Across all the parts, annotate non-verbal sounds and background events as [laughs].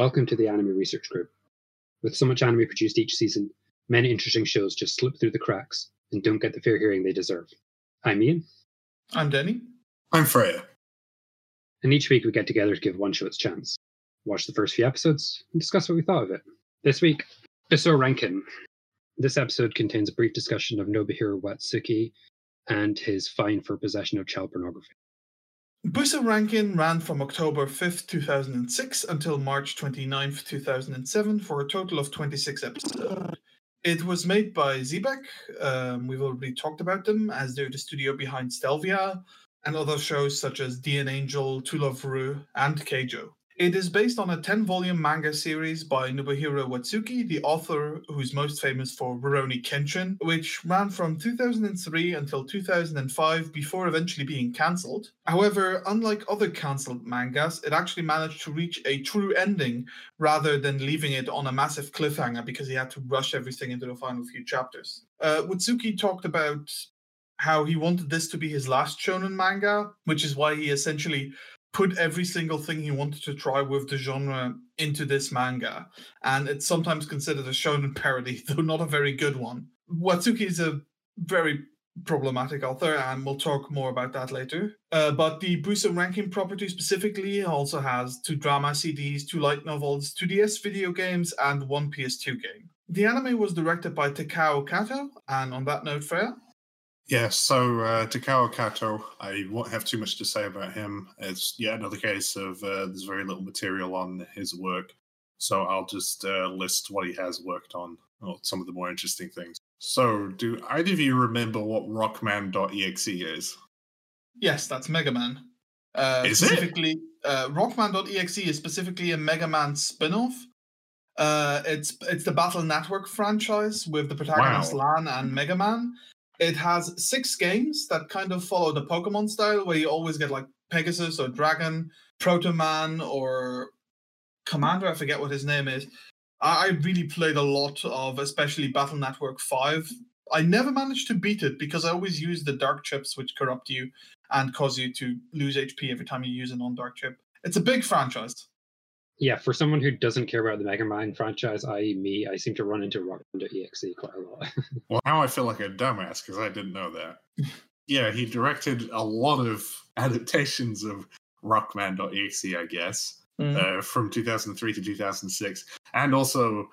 Welcome to the Anime Research Group. With so much anime produced each season, many interesting shows just slip through the cracks and don't get the fair hearing they deserve. I'm Ian, I'm Denny. I'm Freya. and each week we get together to give one show its chance. Watch the first few episodes and discuss what we thought of it. This week, Buso Renkin. This episode contains a brief discussion of Nobuhiro Watsuki and his fine for possession of child pornography. Buso Renkin ran from October 5th, 2006 until March 29th, 2007 for a total of 26 episodes. It was made by Xebec. Um, we've already talked about them as they're the studio behind Stelvia and other shows such as D.N.Angel, To Love Ru, and Keijo. It is based on a 10 volume manga series by Nobuhiro Watsuki, the author who's most famous for Rurouni Kenshin, which ran from 2003 until 2005 before eventually being cancelled. However, unlike other cancelled mangas, it actually managed to reach a true ending rather than leaving it on a massive cliffhanger because he had to rush everything into the final few chapters. Uh, Watsuki talked about how he wanted this to be his last shonen manga, which is why he essentially put every single thing he wanted to try with the genre into this manga. And it's sometimes considered a shonen parody, [laughs] though not a very good one. Watsuki is a very problematic author, and we'll talk more about that later. Uh, but the Buso Renkin property specifically also has two drama CDs, two light novels, two DS video games, and one PS2 game. The anime was directed by Takao Kato, and on that note, Freya. Yeah, so uh, Takao Kato, I won't have too much to say about him. It's yet another case of uh, there's very little material on his work. So I'll just uh, list what he has worked on, or some of the more interesting things. So, do either of you remember what Rockman.exe is? Yes, that's Mega Man. Uh, Is it? specifically, Uh, Rockman.exe is specifically a Mega Man spin-off. Uh, it's it's the Battle Network franchise with the protagonist Lan and Mega Man. It has six games that kind of follow the Pokemon style, where you always get like Pegasus or Dragon, Proto Man or Commander. I forget what his name is. I, really played a lot of, especially Battle Network Five. I never managed to beat it because I always use the dark chips, which corrupt you and cause you to lose HP every time you use a non-dark chip. It's a big franchise. Yeah, for someone who doesn't care about the Mega Man franchise, i.e., me, I seem to run into Rockman.exe quite a lot. [laughs] Well, now I feel like a dumbass because I didn't know that. [laughs] yeah, he directed a lot of [laughs] adaptations of Rockman.exe, I guess, uh, from 2003 to 2006. And also,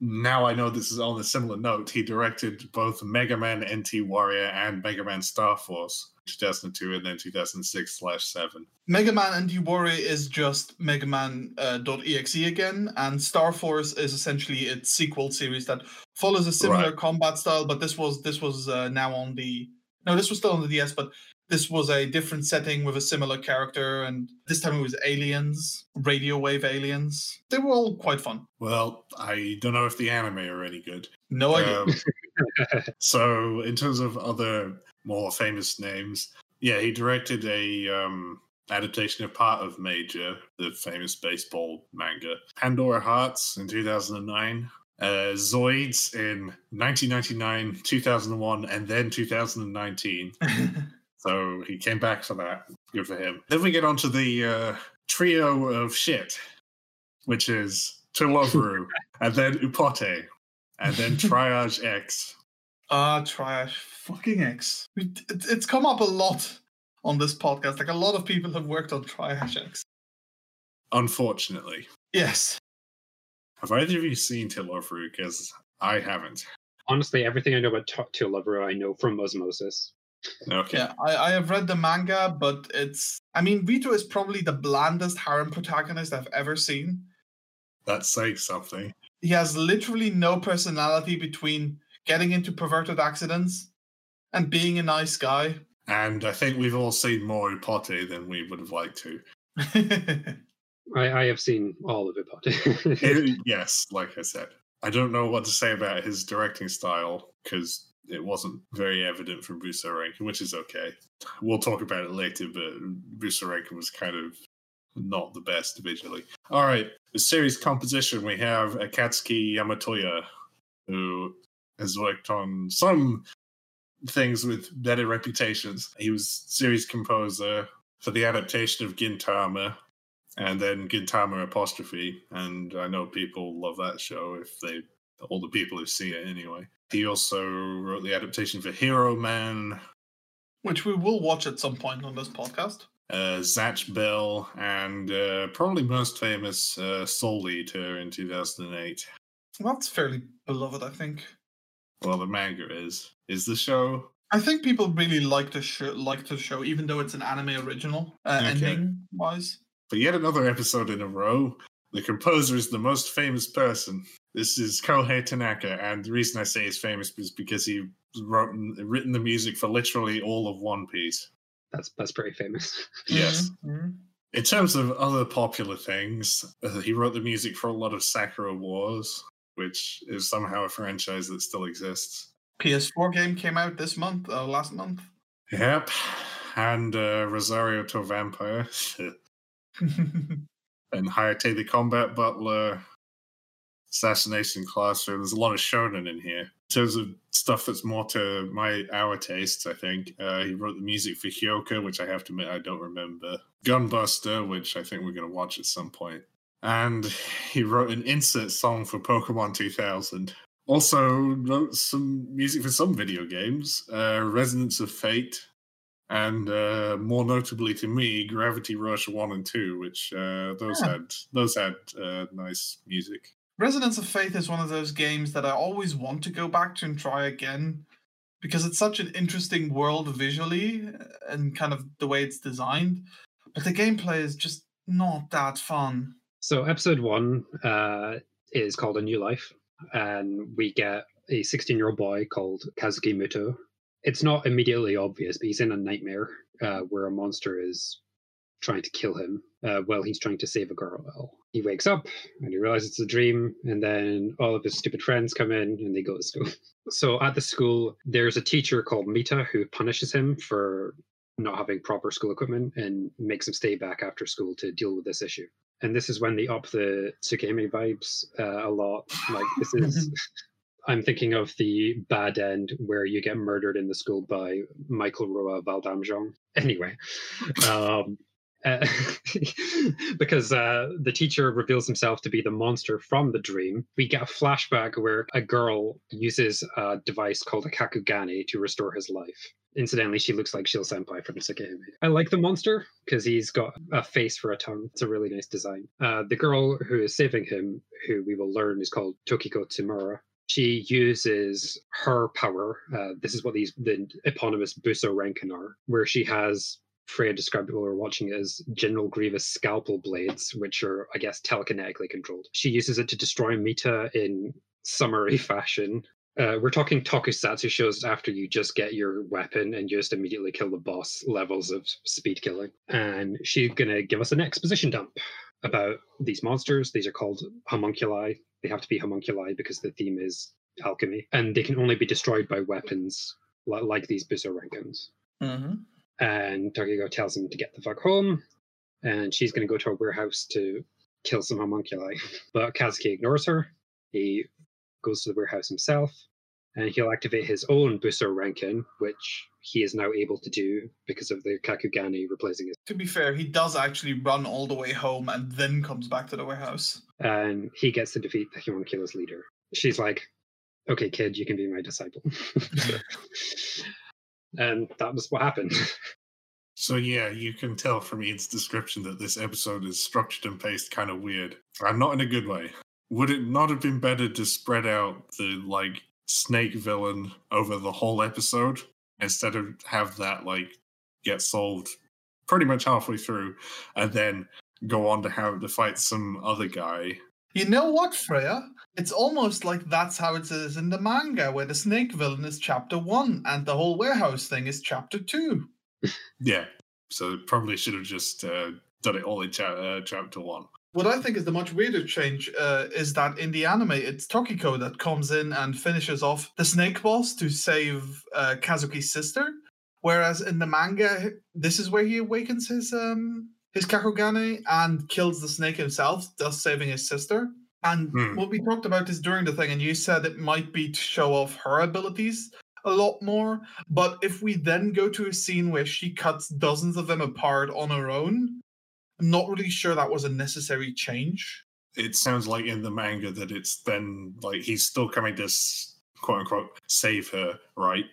now I know this is on a similar note, he directed both Mega Man NT Warrior and Mega Man Star Force, 2002 and then 2006 slash 7. Mega Man NT Warrior is just Mega Man uh, .exe again, and Star Force is essentially its sequel series that follows a similar Right. combat style. But this was this was uh, now on the no, this was still on the DS, but this was a different setting with a similar character, and this time it was aliens, radio wave aliens. They were all quite fun. Well, I don't know if the anime are any good. No idea. Um, [laughs] [laughs] so, in terms of other more famous names, yeah, he directed a um, adaptation of part of Major, the famous baseball manga, Pandora Hearts in 2009, uh, Zoids in 1999, 2001, and then 2019. [laughs] So he came back for that. Good for him. Then we get on to the uh, trio of shit, which is To Love-Ru, [laughs] and then Upotte, and then [laughs] Triage X. Ah, Triage Fucking X. It, it's come up a lot on this podcast. Like a lot of people have worked on Triage X. Unfortunately. Yes. Have either of you seen To Love-Ru? Because I haven't. Honestly, everything I know about To- To I know from Osmosis. Okay. Yeah, I, I have read the manga, but it's. I mean, Rito is probably the blandest harem protagonist I've ever seen. That's saying something. He has literally no personality between getting into perverted accidents and being a nice guy. And I think we've all seen more Upotte than we would have liked to. [laughs] I, I have seen all of it, but [laughs] yes, like I said. I don't know what to say about his directing style because it wasn't very evident from Buso Renkin, which is okay. We'll talk about it later, but Buso Renkin was kind of not the best visually. All right, the series composition we have Akatsuki Yamatoya, who has worked on some things with better reputations. He was series composer for the adaptation of Gintama and then Gintama apostrophe, and I know people love that show if they all the people who see it anyway. He also wrote the adaptation for Hero Man, which we will watch at some point on this podcast. Uh, Zatch Bell, and uh, probably most famous uh, Soul Eater in 2008. That's fairly beloved, I think. Well, the manga is. Is the show? I think people really like the show, like the show, even though it's an anime original uh, okay. ending wise. But yet another episode in a row. The composer is the most famous person. This is Kohei Tanaka, and the reason I say he's famous is because he wrote written the music for literally all of One Piece. That's that's pretty famous. [laughs] yes. Mm-hmm. In terms of other popular things, uh, he wrote the music for a lot of Sakura Wars, which is somehow a franchise that still exists. PS4 game came out this month, uh, last month. Yep, and uh, Rosario to Vampire, [laughs] [laughs] and Hayate the Combat Butler, Assassination Classroom. There's a lot of shonen in here. In terms of stuff that's more to my our tastes, I think uh, he wrote the music for Hyoka, which I have to admit I don't remember. Gunbuster, which I think we're going to watch at some point, and he wrote an insert song for Pokemon 2000. Also wrote some music for some video games, uh, Resonance of Fate, and uh, more notably to me, Gravity Rush One and Two, which uh, those yeah. had those had uh, nice music. Resonance of Fate is one of those games that I always want to go back to and try again because it's such an interesting world visually uh, and kind of the way it's designed. But the gameplay is just not that fun. So, episode one uh, is called A New Life, and we get a 16 year old boy called Kazuki Muto. It's not immediately obvious, but he's in a nightmare uh, where a monster is trying to kill him uh, while he's trying to save a girl. He wakes up and he realizes it's a dream, and then all of his stupid friends come in and they go to school. [laughs] So at the school, there's a teacher called Mita who punishes him for not having proper school equipment and makes him stay back after school to deal with this issue. And this is when they up the Tsukihime vibes uh, a lot. Like this is. [laughs] [laughs] I'm thinking of the bad end where you get murdered in the school by Michael Roa Valdamjong. Anyway, um, uh, [laughs] because uh, the teacher reveals himself to be the monster from the dream. We get a flashback where a girl uses a device called a kakugane to restore his life. Incidentally, she looks like Ciel Senpai from Tsukihime. I like the monster because he's got a face for a tongue. It's a really nice design. Uh, the girl who is saving him, who we will learn is called Tokiko Tsumura, she uses her power. Uh, this is what these the eponymous Buso Renkin are, where she has Freya described while we were watching it as General Grievous scalpel blades, which are, I guess, telekinetically controlled. She uses it to destroy Mita in summary [laughs] fashion. Uh, we're talking tokusatsu shows after you just get your weapon and just immediately kill the boss levels of speed killing. And she's going to give us an exposition dump about these monsters. These are called homunculi. They have to be homunculi because the theme is alchemy, and they can only be destroyed by weapons like these Buso Renkins. Mm-hmm and Tokiko tells him to get the fuck home, and she's going to go to a warehouse to kill some homunculi. [laughs] But Kazuki ignores her. He goes to the warehouse himself, and he'll activate his own Buso Renkin, which he is now able to do because of the Kakugane replacing it. To be fair, he does actually run all the way home and then comes back to the warehouse. And he gets to defeat the homunculus leader. She's like, okay, kid, you can be my disciple. [laughs] [laughs] and that was what happened. [laughs] So yeah, you can tell from Ian's description that this episode is structured and paced kind of weird, and not in a good way. Would it not have been better to spread out the like snake villain over the whole episode instead of have that like get solved pretty much halfway through, and then go on to have to fight some other guy? You know what, Freya? It's almost like that's how it is in the manga, where the snake villain is chapter one and the whole warehouse thing is chapter two [laughs] yeah. So probably should have just uh, done it all in cha- uh, chapter one. What I think is the much weirder change uh, is that in the anime, it's Tokiko that comes in and finishes off the snake boss to save uh, Kazuki's sister. Whereas in the manga, this is where he awakens his um, his Kakugane and kills the snake himself, thus saving his sister. And hmm. what we talked about is during the thing, and you said it might be to show off her abilities a lot more. But if we then go to a scene where she cuts dozens of them apart on her own, I'm not really sure that was a necessary change. It sounds like in the manga that it's then like he's still coming to quote unquote save her, right?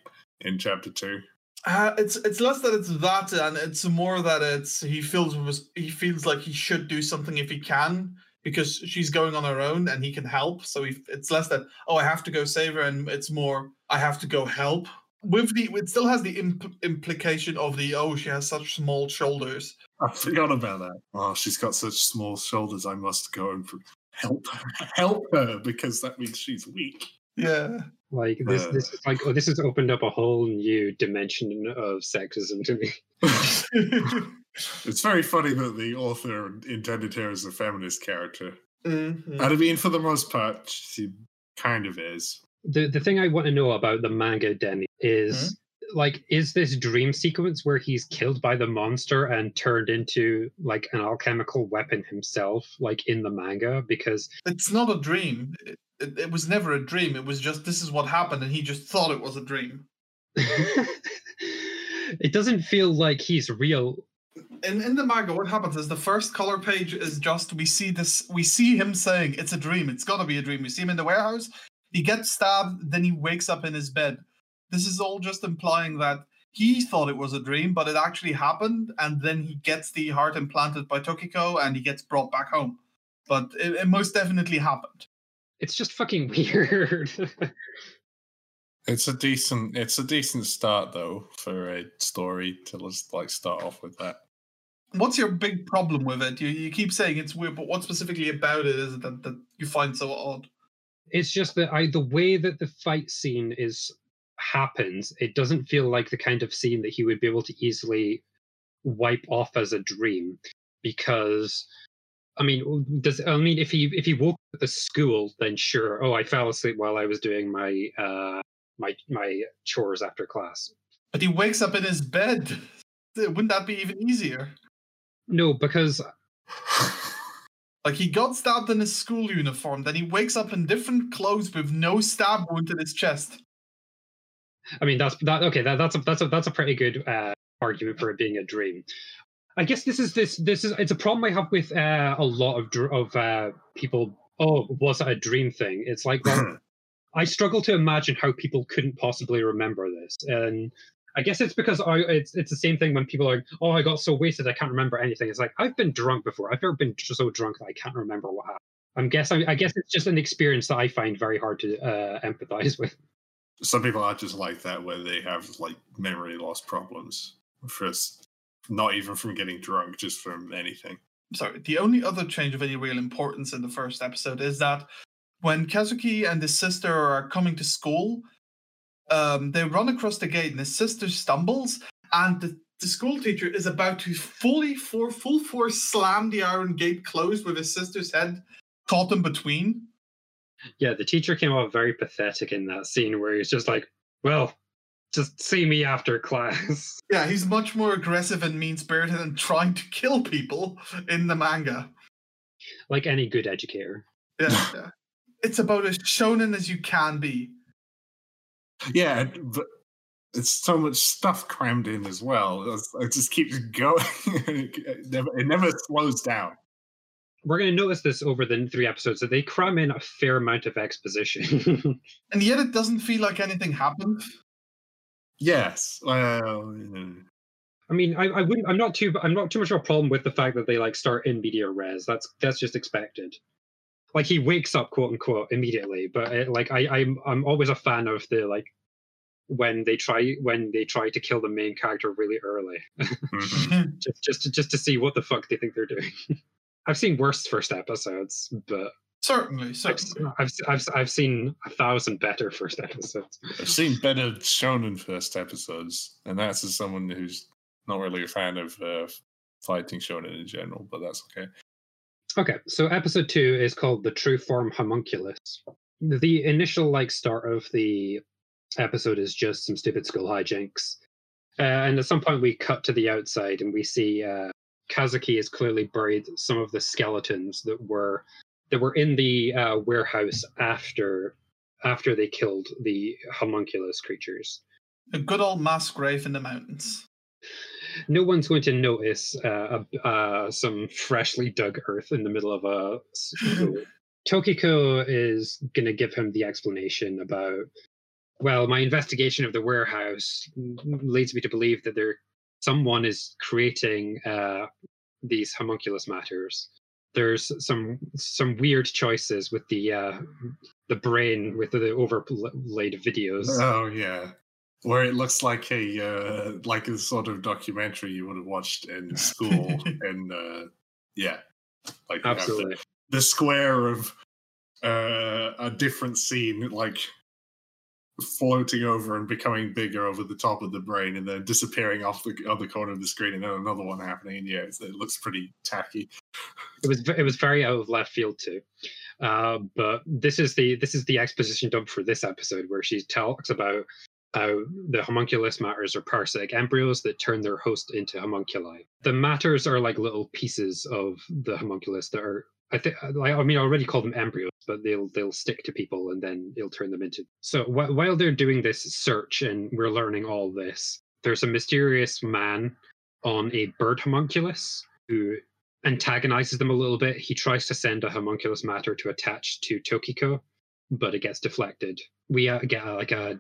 In chapter two. Uh, it's it's less that it's that, and it's more that it's he feels was he feels like he should do something if he can because she's going on her own and he can help. So he, it's less that oh I have to go save her, and it's more I have to go help. With the it still has the imp- implication of the oh she has such small shoulders. I forgot about that. Oh, she's got such small shoulders. I must go and help her, [laughs] help her because that means she's weak. Yeah. Like this, Uh. this is like oh, this has opened up a whole new dimension of sexism to me. [laughs] [laughs] It's very funny that the author intended her as a feminist character. Mhm. And I mean, for the most part, she kind of is. The the thing I want to know about the manga Denny is like is this dream sequence where he's killed by the monster and turned into like an alchemical weapon himself, like in the manga? Because It's not a dream. It, it, it was never a dream. It was just this is what happened, and he just thought it was a dream. [laughs] it doesn't feel like he's real. In in the manga, what happens is the first color page is just we see this. We see him saying it's a dream. It's got to be a dream. We see him in the warehouse. He gets stabbed. Then he wakes up in his bed. This is all just implying that he thought it was a dream, but it actually happened. And then he gets the heart implanted by Tokiko, and he gets brought back home. But it, it most definitely happened. It's just fucking [laughs] weird. It's a decent. It's a decent start though for a story to just like start off with that. What's your big problem with it? You you keep saying it's weird, but what specifically about it is it that, that you find so odd? it's just that I the way that the fight scene is happens, it doesn't feel like the kind of scene that he would be able to easily wipe off as a dream. Because I mean, does I mean if he if he woke up at the school, then sure. Oh, I fell asleep while I was doing my uh my my chores after class. But he wakes up in his bed. Wouldn't that be even easier? No, because [sighs] Like he got stabbed in his school uniform, then he wakes up in different clothes with no stab wound in his chest. I mean that's that okay that, that's a that's a that's a pretty good uh, argument for it being a dream. I guess this is this this is it's a problem I have with uh, a lot of of uh, people. Oh, was it a dream thing? It's like well, I struggle to imagine how people couldn't possibly remember this, and I guess it's because I it's it's the same thing when people are like, oh, I got so wasted I can't remember anything. It's like I've been drunk before. I've never been so drunk that I can't remember what happened. I'm guess I, I guess it's just an experience that I find very hard to uh, empathize [laughs] with. Some people are just like that, where they have like memory loss problems. First, not even from getting drunk, just from anything. Sorry, the only other change of any real importance in the first episode is that when Kazuki and his sister are coming to school, um, they run across the gate and his sister stumbles, and the, the school teacher is about to fully for full force slam the iron gate closed with his sister's head caught in between. Yeah, the teacher came off very pathetic in that scene where he's just like, well, just see me after class. [laughs] Yeah, he's much more aggressive and mean spirited and trying to kill people in the manga. like any good educator. Yeah, [laughs] yeah. It's about as shonen as you can be. Yeah, but it's so much stuff crammed in as well. It just keeps going. [laughs] it, never, it never slows down. We're going to notice this over the three episodes that they cram in a fair amount of exposition. [laughs] And yet it doesn't feel like anything happened. Yes. Well, I mean, I, I wouldn't. I'm not too. I'm not too much of a problem with the fact that they like start in media res. That's that's just expected. Like he wakes up, quote unquote, immediately. But it, like I, I'm I'm always a fan of the like when they try when they try to kill the main character really early, [laughs] mhm. just just to, just to see what the fuck they think they're doing. [laughs] I've seen worse first episodes, but certainly, I've, certainly. I've I've I've seen a thousand better first episodes. I've seen better shonen first episodes, and that's as someone who's not really a fan of uh, fighting shonen in general, but that's okay. Okay, so episode two is called the True Form Homunculus. The initial like start of the episode is just some stupid school hijinks, uh, and at some point we cut to the outside and we see uh, Kazuki has clearly buried some of the skeletons that were that were in the uh, warehouse after after they killed the homunculus creatures. A good old mass grave in the mountains. no one's going to notice uh, uh, some freshly dug earth in the middle of a. [laughs] Tokiko is going to give him the explanation about, well, my investigation of the warehouse leads me to believe that there someone is creating uh, these homunculus matters. There's some some weird choices with the uh, the brain with the overlaid videos. Oh yeah, where it looks like a uh, like a sort of documentary you would have watched in [laughs] school, and uh, yeah, like absolutely the, the square of uh, a different scene, like floating over and becoming bigger over the top of the brain and then disappearing off the other corner of the screen and then another one happening. And yeah it looks pretty tacky. It was it was very out of left field too. Uh, but this is the this is the exposition dump for this episode where she talks about how the homunculus matters are parasitic embryos that turn their host into homunculi. The matters are like little pieces of the homunculus that are I think I mean I already call them embryos, but they'll they'll stick to people and then it'll turn them into. So wh- while they're doing this search and we're learning all this, there's a mysterious man on a bird homunculus who antagonizes them a little bit. He tries to send a homunculus matter to attach to Tokiko, but it gets deflected. We uh, get uh, like a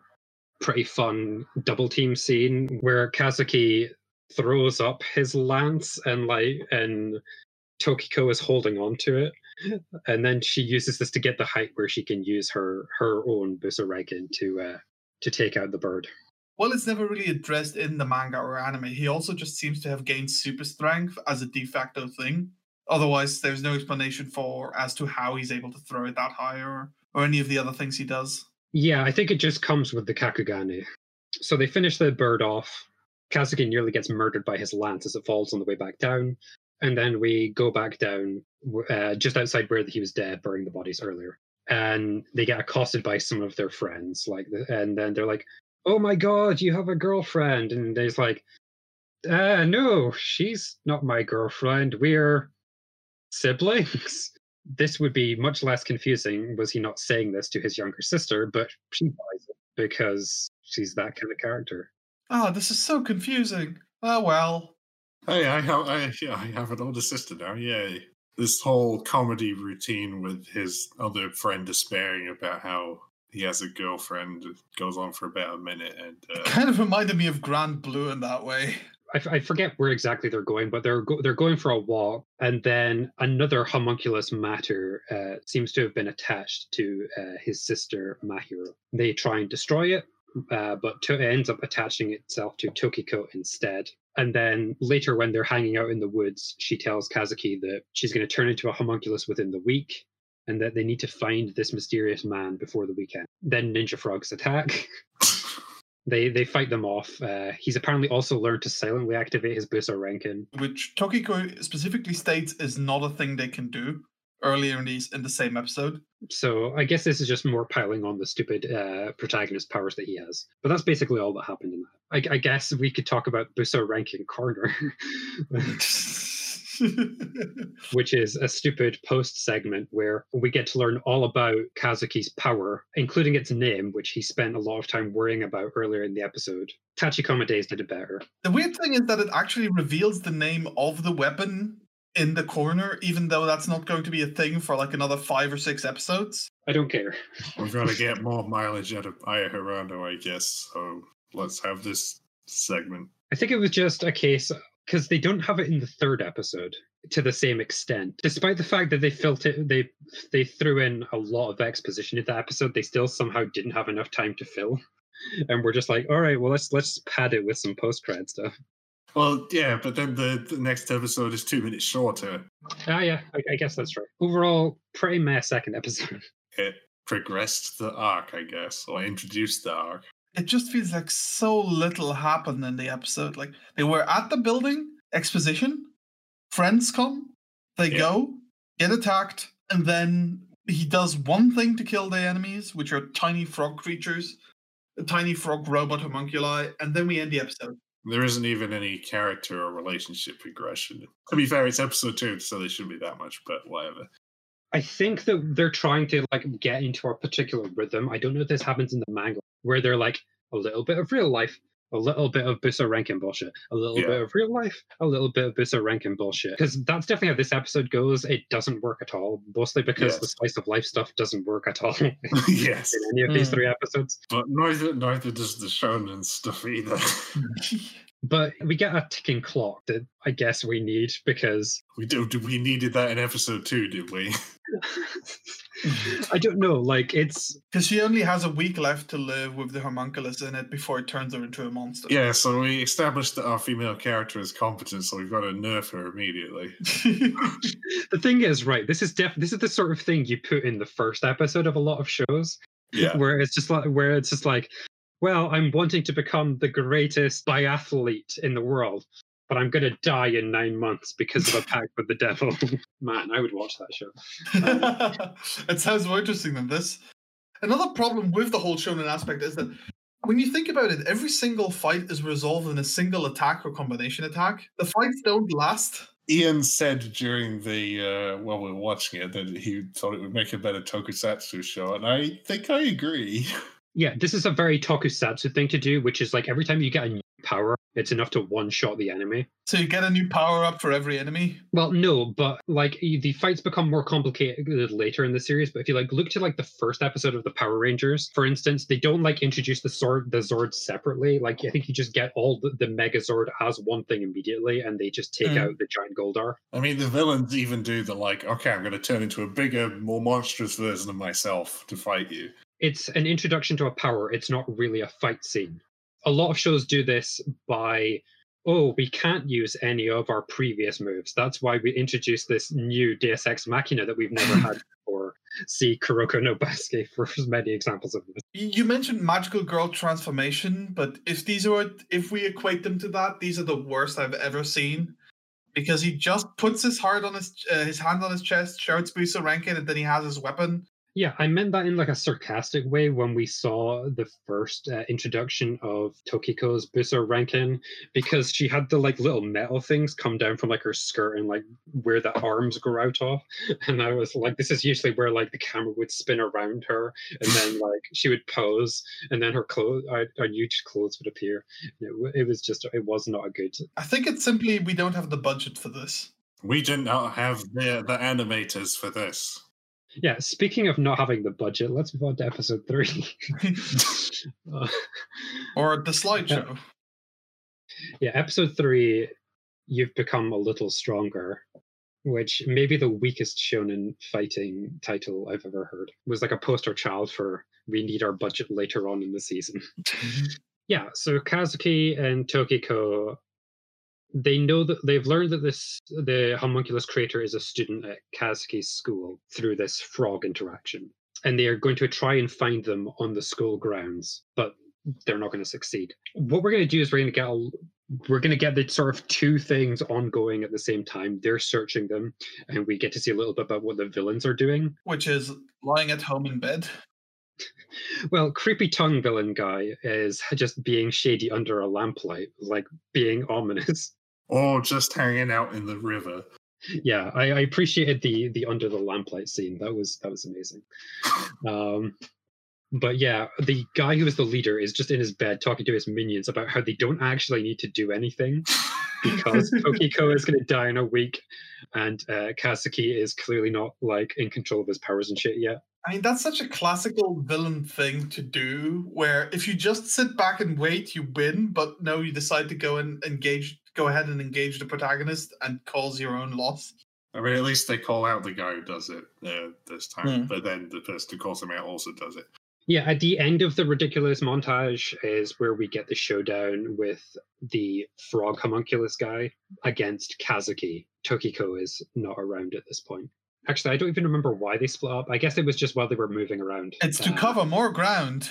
pretty fun double team scene where Kazuki throws up his lance and like and Tokiko is holding on to it, and then she uses this to get the height where she can use her her own Busoriken to uh, to take out the bird. Well, it's never really addressed in the manga or anime. He also just seems to have gained super strength as a de facto thing. Otherwise, there's no explanation for as to how he's able to throw it that high or or any of the other things he does. Yeah, I think it just comes with the Kakugane. So they finish the bird off. Kazuki nearly gets murdered by his lance as it falls on the way back down and then we go back down uh, just outside where he was dead, burying the bodies earlier. And they get accosted by some of their friends, like, and then they're like, "Oh my god, you have a girlfriend!" And he's like, uh, "No, she's not my girlfriend. We're siblings." [laughs] this would be much less confusing was he not saying this to his younger sister, but she buys it because she's that kind of character. Oh, this is so confusing. Oh well. Hey, I have I, yeah, I have an older sister now. Yay. This whole comedy routine with his other friend despairing about how he has a girlfriend goes on for about a minute and uh, kind of reminded me of Grand Blue in that way. I, forget where exactly they're going, but they're go- they're going for a walk, and then another homunculus matter uh, seems to have been attached to uh, his sister Mahiro. They try and destroy it, uh, but to- it ends up attaching itself to Tokiko instead. And then later, when they're hanging out in the woods, she tells Kazuki that she's going to turn into a homunculus within the week and that they need to find this mysterious man before the weekend. Then Ninja Frogs attack. [laughs] they they fight them off. Uh, he's apparently also learned to silently activate his Busoriken. Which Tokiko specifically states is not a thing they can do earlier in these in the same episode. So I guess this is just more piling on the stupid uh, protagonist powers that he has. But that's basically all that happened in that. I, I guess we could talk about Busoriken Corner, [laughs] which is a stupid post segment where we get to learn all about Kazuki's power, including its name, which he spent a lot of time worrying about earlier in the episode. Tachikoma Days did it better. The weird thing is that it actually reveals the name of the weapon in the corner, even though that's not going to be a thing for like another five or six episodes. I don't care. [laughs] We're going to get more mileage out of Aya Hirano, I guess. So let's have this segment. I think it was just a case because they don't have it in the third episode to the same extent. Despite the fact that they felt it, they they threw in a lot of exposition in the episode. They still somehow didn't have enough time to fill, and we're just like, all right, well let's let's pad it with some post cred stuff. Well, yeah, but then the, the next episode is two minutes shorter. Ah, yeah, I, I guess that's right. Overall, pretty meh second episode. [laughs] It progressed the arc, I guess, or introduced the arc. It just feels like so little happened in the episode. Like they were at the building, exposition, friends come, they yeah. go, get attacked, and then he does one thing to kill the enemies, which are tiny frog creatures, a tiny frog robot homunculi, and then we end the episode. There isn't even any character or relationship progression. To be fair, it's episode two, so there shouldn't be that much, but whatever. I think that they're trying to like get into a particular rhythm. I don't know if this happens in the manga where they're like a little bit of real life, a little bit of Buso Renkin bullshit, a little Yeah. bit of real life, a little bit of Buso Renkin bullshit. Because that's definitely how this episode goes. It doesn't work at all, mostly because the Yes. slice of life stuff doesn't work at all [laughs] [laughs] yes, in any of these Mm. three episodes. but neither neither does the shonen stuff either. [laughs] But we get a ticking clock that I guess we need because we do. do- We needed that in episode two, did we? [laughs] I don't know. Like it's Because she only has a week left to live with the homunculus in it before it turns her into a monster. Yeah. So we established that our female character is competent, so we've got to nerf her immediately. [laughs] the thing is, right? This is def this is the sort of thing you put in the first episode of a lot of shows Yeah. [laughs] where it's just like where it's just like, well, I'm wanting to become the greatest biathlete in the world, but I'm gonna die in nine months because of a pact with the devil. [laughs] Man, I would watch that show. [laughs] it sounds more interesting than this. Another problem with the whole shonen aspect is that when you think about it, every single fight is resolved in a single attack or combination attack. The fights don't last. Ian said during the uh, while we were watching it that he thought it would make a better tokusatsu show, and I think I agree. [laughs] Yeah, this is a very tokusatsu thing to do, which is like every time you get a new power, it's enough to one shot the enemy. So you get a new power up for every enemy. Well, no, but like the fights become more complicated later in the series. But if you like look to like the first episode of the Power Rangers, for instance, they don't like introduce the sword the Zord separately. Like I think you just get all the, the Megazord as one thing immediately, and they just take Mm. out the giant Goldar. I mean, the villains even do the like, okay, I'm going to turn into a bigger, more monstrous version of myself to fight you. It's an introduction to a power. It's not really a fight scene. A lot of shows do this by. Oh, we can't use any of our previous moves. That's why we introduced this new Deus Ex Machina that we've never had [laughs] before. See Kuroko no Basuke [laughs] for as many examples of this. You mentioned magical girl transformation, but if these are if we equate them to that, these are the worst I've ever seen. Because he just puts his heart on his uh, his hand on his chest, shouts Buso Renkin, and then he has his weapon. Yeah, I meant that in like a sarcastic way when we saw the first uh, introduction of Tokiko's Buso Renkin because she had the like little metal things come down from like her skirt and like where the arms grow out of. And I was like, this is usually where like the camera would spin around her and then [laughs] like she would pose and then her clothes, her, her huge clothes would appear. It, it was just, it was not a good. I think it's simply we don't have the budget for this. We did not have the the animators for this. Yeah, speaking of not having the budget, let's move on to episode three. Uh, [laughs] or the slideshow. yeah, episode three, you've become a little stronger, which may be the weakest shonen fighting title I've ever heard. It was like a poster child for we need our budget later on in the season. [laughs] yeah, so Kazuki and Tokiko, they know that they've learned that this the homunculus creator is a student at Kazuki's school through this frog interaction. And they are going to try and find them on the school grounds, but they're not going to succeed. What we're going to do is we're going to get a, we're going to get the sort of two things ongoing at the same time. They're searching them, and we get to see a little bit about what the villains are doing. Which is lying at home in bed. [laughs] Well, creepy tongue villain guy is just being shady under a lamplight, like being ominous. Or just hanging out in the river. yeah, I, I appreciated the the under the lamplight scene. That was that was amazing. [laughs] Um, but yeah, the guy who is the leader is just in his bed talking to his minions about how they don't actually need to do anything because [laughs] Tokiko is going to die in a week, and uh, Kazuki is clearly not like in control of his powers and shit yet. I mean, that's such a classical villain thing to do, where if you just sit back and wait, you win, but no, you decide to go and engage, go ahead and engage the protagonist and cause your own loss. I mean, at least they call out the guy who does it uh, this time, Hmm. but then the person who calls him out also does it. Yeah, at the end of the ridiculous montage is where we get the showdown with the frog homunculus guy against Kazuki. Tokiko is not around at this point. Actually, I don't even remember why they split up. I guess it was just while they were moving around. It's to Uh, cover more ground.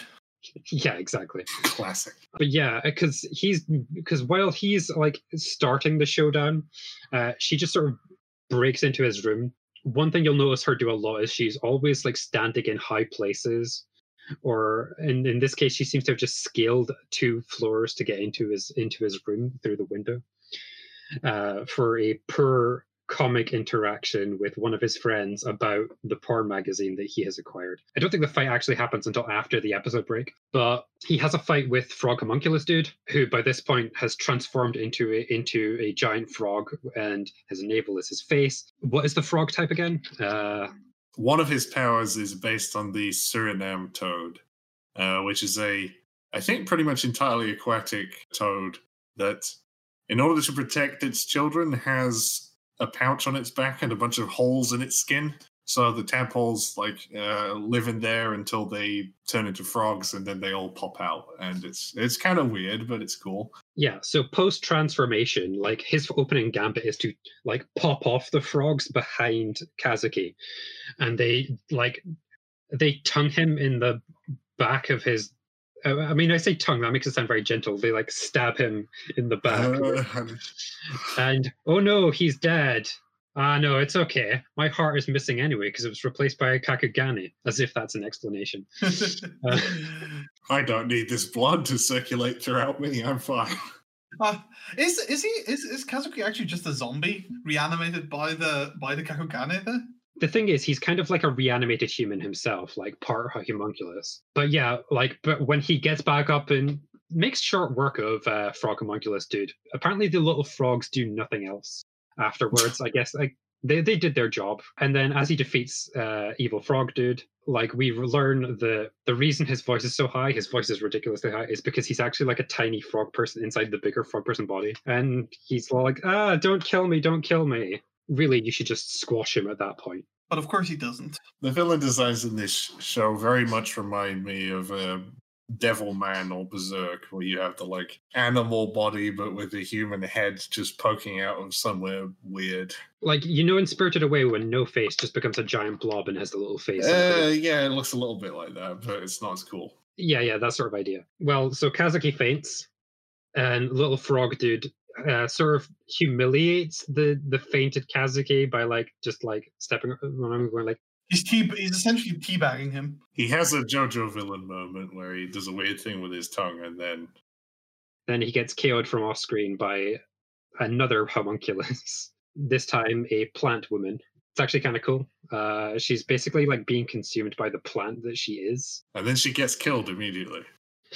Yeah, exactly. Classic. But yeah, because he's because while he's like starting the showdown, uh, she just sort of breaks into his room. One thing you'll notice her do a lot is she's always like standing in high places, or in in this case, she seems to have just scaled two floors to get into his into his room through the window. Uh, for a poor comic interaction with one of his friends about the porn magazine that he has acquired. I don't think the fight actually happens until after the episode break, but he has a fight with Frog Homunculus dude, who by this point has transformed into a, into a giant frog, and his navel is his face. What is the frog type again? Uh, one of his powers is based on the Suriname toad, uh, which is a, I think, pretty much entirely aquatic toad that, in order to protect its children, has a pouch on its back and a bunch of holes in its skin. So the tadpoles like uh, live in there until they turn into frogs, and then they all pop out, and it's it's kind of weird, but it's cool. Yeah. So post transformation, like his opening gambit is to like pop off the frogs behind Kazuki, and they like they tongue him in the back of his I mean, I say tongue, that makes it sound very gentle. They like stab him in the back. Uh, [laughs] and oh no, he's dead. Ah, no, it's okay. My heart is missing anyway because it was replaced by a kakugane, as if that's an explanation. [laughs] uh, I don't need this blood to circulate throughout me. I'm fine. Uh, is is he is is Kazuki actually just a zombie reanimated by the by the kakugane? There? The thing is he's kind of like a reanimated human himself like part homunculus. But yeah like but when he gets back up and makes short work of uh, frog homunculus dude apparently the little frogs do nothing else afterwards i guess like they, they did their job. And then as he defeats uh, evil frog dude like we learn the the reason his voice is so high his voice is ridiculously high is because he's actually like a tiny frog person inside the bigger frog person body. And he's like ah don't kill me don't kill me really you should just squash him at that point. But of course he doesn't. The villain designs in this show very much remind me of uh, Devilman or Berserk, where you have the like animal body but with a human head just poking out of somewhere weird. Like you know, in Spirited Away, when No Face just becomes a giant blob and has a little face. Uh, yeah, it looks a little bit like that, but it's not as cool. Yeah, yeah, that sort of idea. Well, so Kazuki faints, and little frog dude uh, sort of humiliates the the fainted Kazuki by like just like stepping when I'm going like he's tea he's essentially teabagging him. He has a JoJo villain moment where he does a weird thing with his tongue and then then he gets KO'd from off screen by another homunculus. [laughs] this time a plant woman. It's actually kind of cool. Uh, she's basically like being consumed by the plant that she is. And then she gets killed immediately.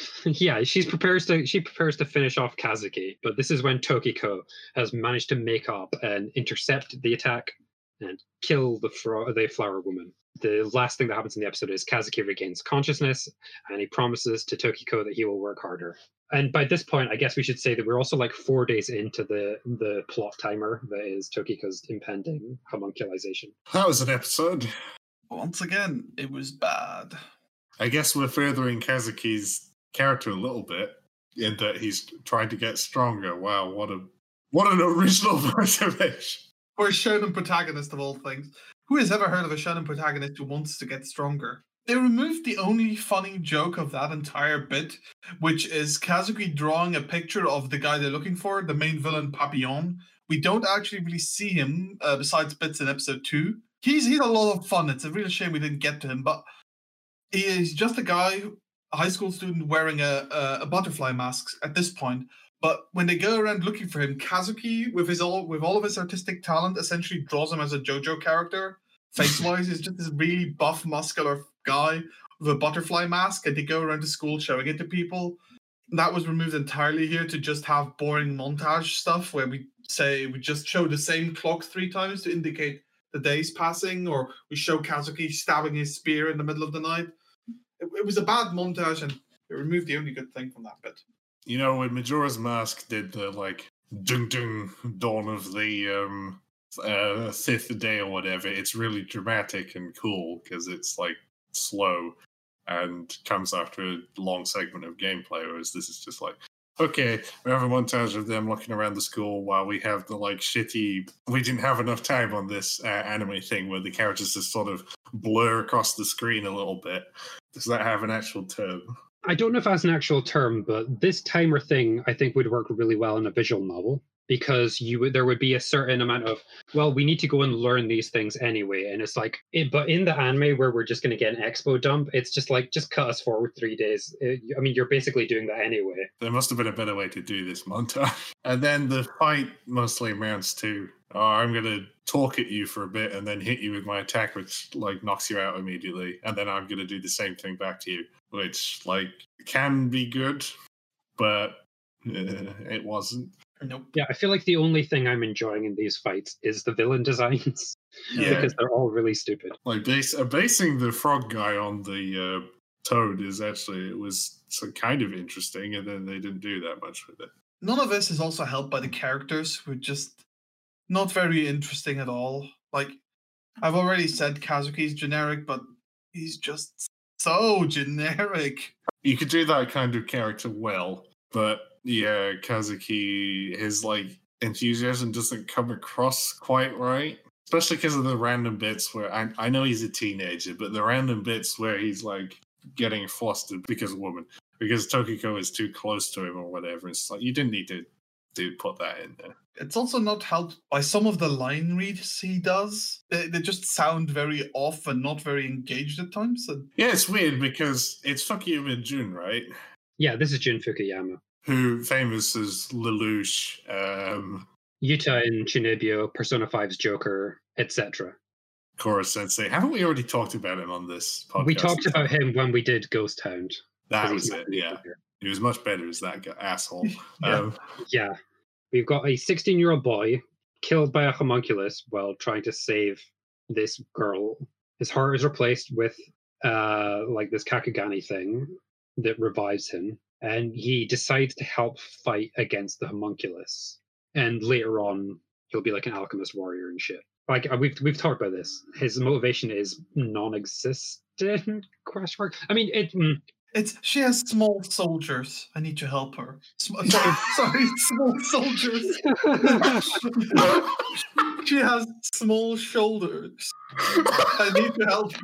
[laughs] yeah, she's prepares to she prepares to finish off Kazuki, but this is when Tokiko has managed to make up and intercept the attack and kill the fro- the flower woman. The last thing that happens in the episode is Kazuki regains consciousness and he promises to Tokiko that he will work harder. And by this point, I guess we should say that we're also like four days into the the plot timer that is Tokiko's impending homunculization. That was an episode. Once again, it was bad. I guess we're furthering Kazuki's character a little bit in that he's trying to get stronger. Wow, what a what an original [laughs] motivation. Or a shonen protagonist of all things. Who has ever heard of a shonen protagonist who wants to get stronger? They removed the only funny joke of that entire bit, which is Kazuki drawing a picture of the guy they're looking for, the main villain Papillon. We don't actually really see him uh, besides bits in episode two. He's he's a lot of fun. It's a real shame we didn't get to him, but he is just a guy a high school student wearing a, a, a butterfly mask at this point. But when they go around looking for him, Kazuki, with his all with all of his artistic talent, essentially draws him as a JoJo character. Face wise, he's just this really buff, muscular guy with a butterfly mask, and they go around the school showing it to people. That was removed entirely here to just have boring montage stuff where we say we just show the same clock three times to indicate the days passing, or we show Kazuki stabbing his spear in the middle of the night it, it was a bad montage and it removed the only good thing from that bit. You know, when Majora's Mask did the like dung dung dawn of the um uh fifth day or whatever, it's really dramatic and cool because it's like slow and comes after a long segment of gameplay, whereas this is just like okay, we have a montage of them looking around the school while we have the like shitty. We didn't have enough time on this uh, anime thing where the characters just sort of blur across the screen a little bit. Does that have an actual term? I don't know if that's an actual term, but this timer thing I think would work really well in a visual novel. Because you would there would be a certain amount of well we need to go and learn these things anyway and it's like it, but in the anime where we're just going to get an expo dump it's just like just cut us forward three days It- i mean you're basically doing that anyway There must have been a better way to do this montage. [laughs] And then the fight mostly amounts to, oh, I'm going to talk at you for a bit and then hit you with my attack, which like knocks you out immediately. And then I'm going to do the same thing back to you, which like can be good, but uh, [laughs] it wasn't. Nope. yeah i feel like the only thing i'm enjoying in these fights is the villain [laughs] designs Yeah. because they're all really stupid Like base, uh, basing the frog guy on the uh, toad is actually it was kind of interesting, and then they didn't do that much with it. None of this is also helped by the characters, who are just not very interesting at all. Like I've already said, Kazuki's generic, but he's just so generic. You could do that kind of character well, but yeah, Kazuki, his like enthusiasm doesn't come across quite right. Especially because of the random bits where I, I know he's a teenager, but the random bits where he's like getting flustered because of woman, because Tokiko is too close to him or whatever. It's like you didn't need to do put that in there. It's also not helped by some of the line reads he does. They, they just sound very off and not very engaged at times. And Yeah, it's weird because it's Fukuyama Jun, right? yeah this is jun fukuyama Who famous as Lelouch, um, yuta in Chunibyo, persona 5's joker etc Koro Sensei. Haven't we already talked about him on this podcast? we talked about him when we did ghost hound That was it. Yeah, here. he was much better as that guy, asshole. [laughs] Yeah. Um, Yeah. We've got a 16 year old boy killed by a homunculus while trying to save this girl. His heart is replaced with uh like this Kakugane thing that revives him. And he decides to help fight against the homunculus. And later on, he'll be like an alchemist warrior and shit. Like uh, we've we've talked about this. His motivation is non-existent. [laughs] Question mark. I mean, it. mm, it's she has small soldiers. I need to help her. Sm- [laughs] sorry, sorry, small soldiers. [laughs] she has small shoulders. I need to help her.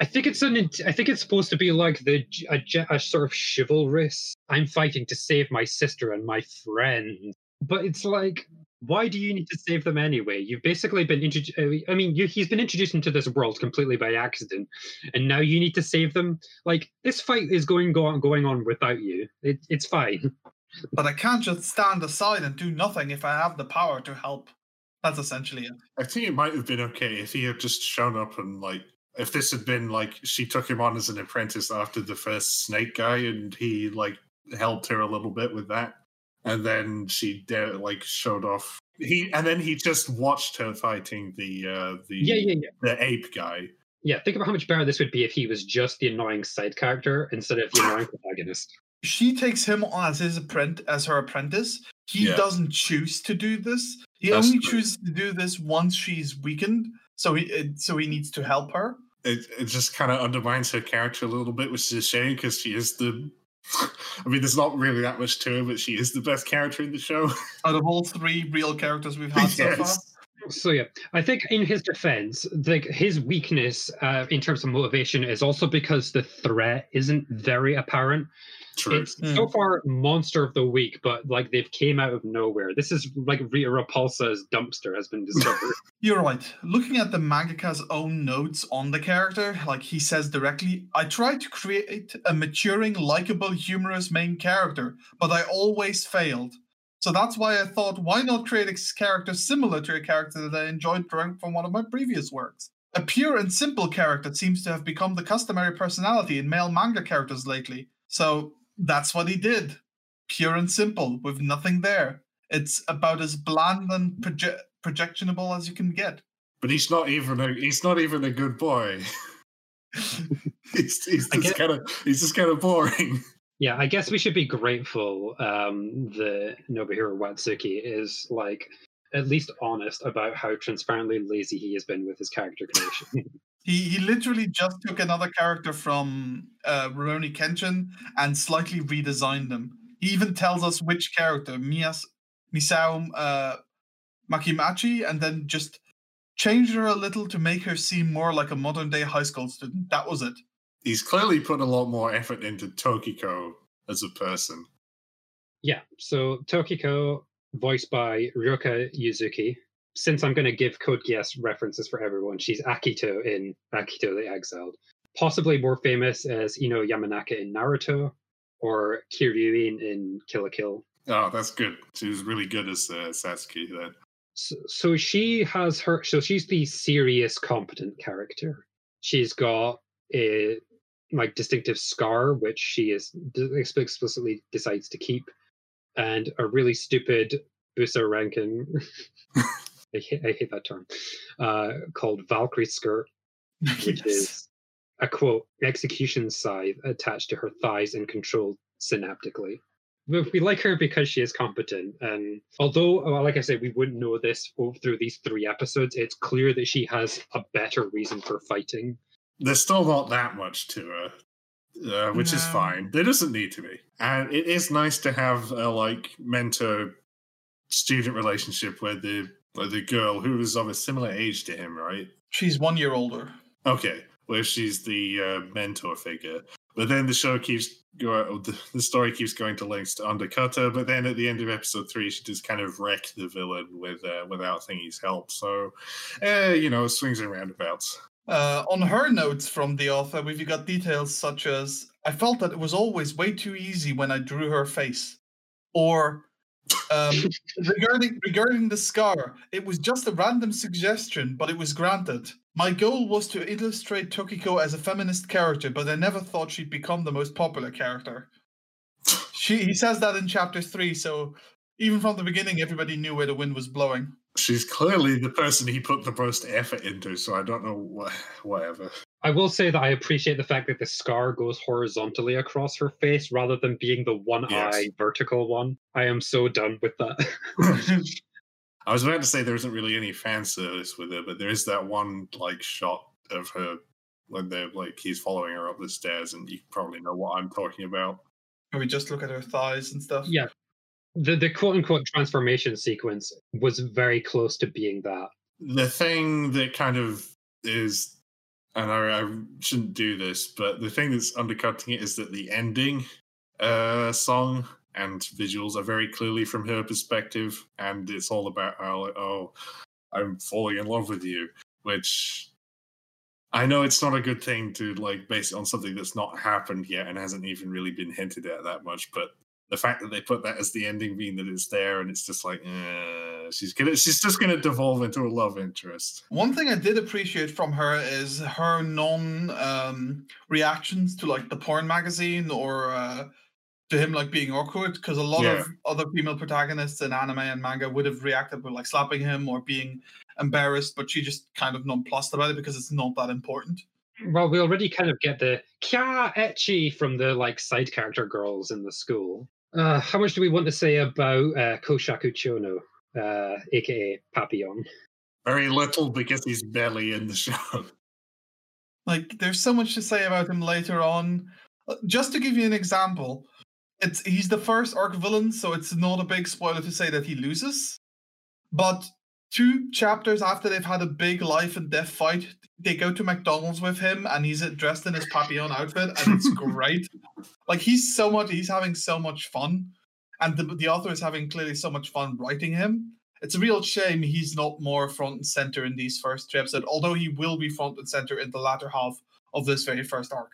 I think it's an. I think it's supposed to be like the j- a, ge- a sort of chivalrous. I'm fighting to save my sister and my friend, but it's like, why do you need to save them anyway? You've basically been introduced. I mean, you, he's been introduced into this world completely by accident, and now you need to save them. Like this fight is going go on going on without you. It, it's fine. But I can't just stand aside and do nothing if I have the power to help. That's essentially it. I think it might have been okay if he had just shown up and like if this had been like she took him on as an apprentice after the first snake guy and he like helped her a little bit with that and then she de- like showed off he and then he just watched her fighting the uh the Yeah, yeah, yeah. the ape guy Yeah, think about how much better this would be if he was just the annoying side character instead of the annoying [sighs] protagonist. She takes him on as his apprentice, as her apprentice. He Yeah. doesn't choose to do this. He That's only true. chooses to do this once she's weakened. So he, so he needs to help her. it, it just kind of undermines her character a little bit which is a shame because she is the [laughs] I mean, there's not really that much to her, but she is the best character in the show. [laughs] Out of all three real characters we've had so far, So yeah, I think in his defense, like his weakness uh, in terms of motivation is also because the threat isn't very apparent. True. It's so far monster of the week, but like they've came out of nowhere. This is like Rita Repulsa's dumpster has been discovered. [laughs] You're right. Looking at the mangaka's own notes on the character, like he says directly, I tried to create a maturing, likable, humorous main character, but I always failed. So that's why I thought, why not create a character similar to a character that I enjoyed drawing from one of my previous works? A pure and simple character seems to have become the customary personality in male manga characters lately. So that's what he did. Pure and simple, with nothing there. It's about as bland and proje- projectionable as you can get. but he's not even a he's not even a good boy. [laughs] he's he's just get- kind of he's just kind of boring. [laughs] yeah, I guess we should be grateful um, the Nobuhiro Watsuki is like at least honest about how transparently lazy he has been with his character creation. [laughs] He he literally just took another character from uh, Rurouni Kenshin and slightly redesigned them. He even tells us which character, Mias, Misao uh, Makimachi, and then just changed her a little to make her seem more like a modern day high school student. That was it. He's clearly put a lot more effort into Tokiko as a person. yeah, so Tokiko voiced by Ryoka Yuzuki. Since I'm going to give Code Geass references for everyone, she's Akito in Akito the Exiled. Possibly more famous as Ino Yamanaka in Naruto or Kiryuin in Kill la Kill. Oh, that's good. She was really good as uh, Satsuki then. So, so she has her. So she's the serious, competent character. She's got a like distinctive scar, which she is explicitly decides to keep, and a really stupid Buso Renkin. [laughs] [laughs] I, hate, I hate that term. Uh, called Valkyrie skirt, [laughs] which Yes. is a quote execution scythe attached to her thighs and controlled synaptically. But We like her because she is competent, and although, well, like I said, we wouldn't know this through these three episodes. It's clear that she has a better reason for fighting. There's still not that much to her, uh, which is fine. There doesn't need to be, and it is nice to have a like mentor student relationship where the the girl who is of a similar age to him, right? She's one year older. Okay, where she's the uh, mentor figure. But then the show keeps going, the, story keeps going to lengths to undercut her. But then at the end of episode three, she just kind of wreck the villain with uh, without Thingy's help. So, uh, you know, swings and roundabouts. Uh, on her notes from the author, we've got details such as I felt that it was always way too easy when I drew her face. Or um, regarding regarding the scar, it was just a random suggestion, but it was granted. My goal was to illustrate Tokiko as a feminist character, but I never thought she'd become the most popular character. She he says that in chapter three, so even from the beginning, everybody knew where the wind was blowing. She's clearly the person he put the most effort into. So I don't know what, whatever. I will say that I appreciate the fact that the scar goes horizontally across her face rather than being the one Yes. eye vertical one. I am so done with that. [laughs] [laughs] I was about to say there isn't really any fan service with her, but there is that one like shot of her when they're like he's following her up the stairs, and you probably know what I'm talking about. Where we just look at her thighs and stuff. yeah. The the quote unquote transformation sequence was very close to being that. The thing that kind of is, and I, I shouldn't do this, but the thing that's undercutting it is that the ending uh, song and visuals are very clearly from her perspective, and it's all about how like, oh, I'm falling in love with you, which I know it's not a good thing to like base it on something that's not happened yet and hasn't even really been hinted at that much, but the fact that they put that as the ending being that it's there and it's just like uh, she's gonna she's just gonna devolve into a love interest One thing I did appreciate from her is her non um, reactions to like the porn magazine or uh, to him like being awkward because a lot Yeah. of other female protagonists in anime and manga would have reacted with like slapping him or being embarrassed, but she just kind of nonplussed about it because it's not that important. Well, we already kind of get the kya ecchi from the like side character girls in the school. Uh, how much do we want to say about uh, Koshaku Chono, uh, aka Papillon? very little because he's barely in the show Like there's so much to say about him later on. Uh, Just to give you an example, it's he's the first arc villain, so it's not a big spoiler to say that he loses. But two chapters after they've had a big life and death fight, they go to McDonald's with him and he's dressed in his papillon outfit and it's [laughs] great. Like he's so much he's having so much fun. And the, the author is having clearly so much fun writing him. It's a real shame he's not more front and center in these first two episodes, although he will be front and center in the latter half of this very first arc.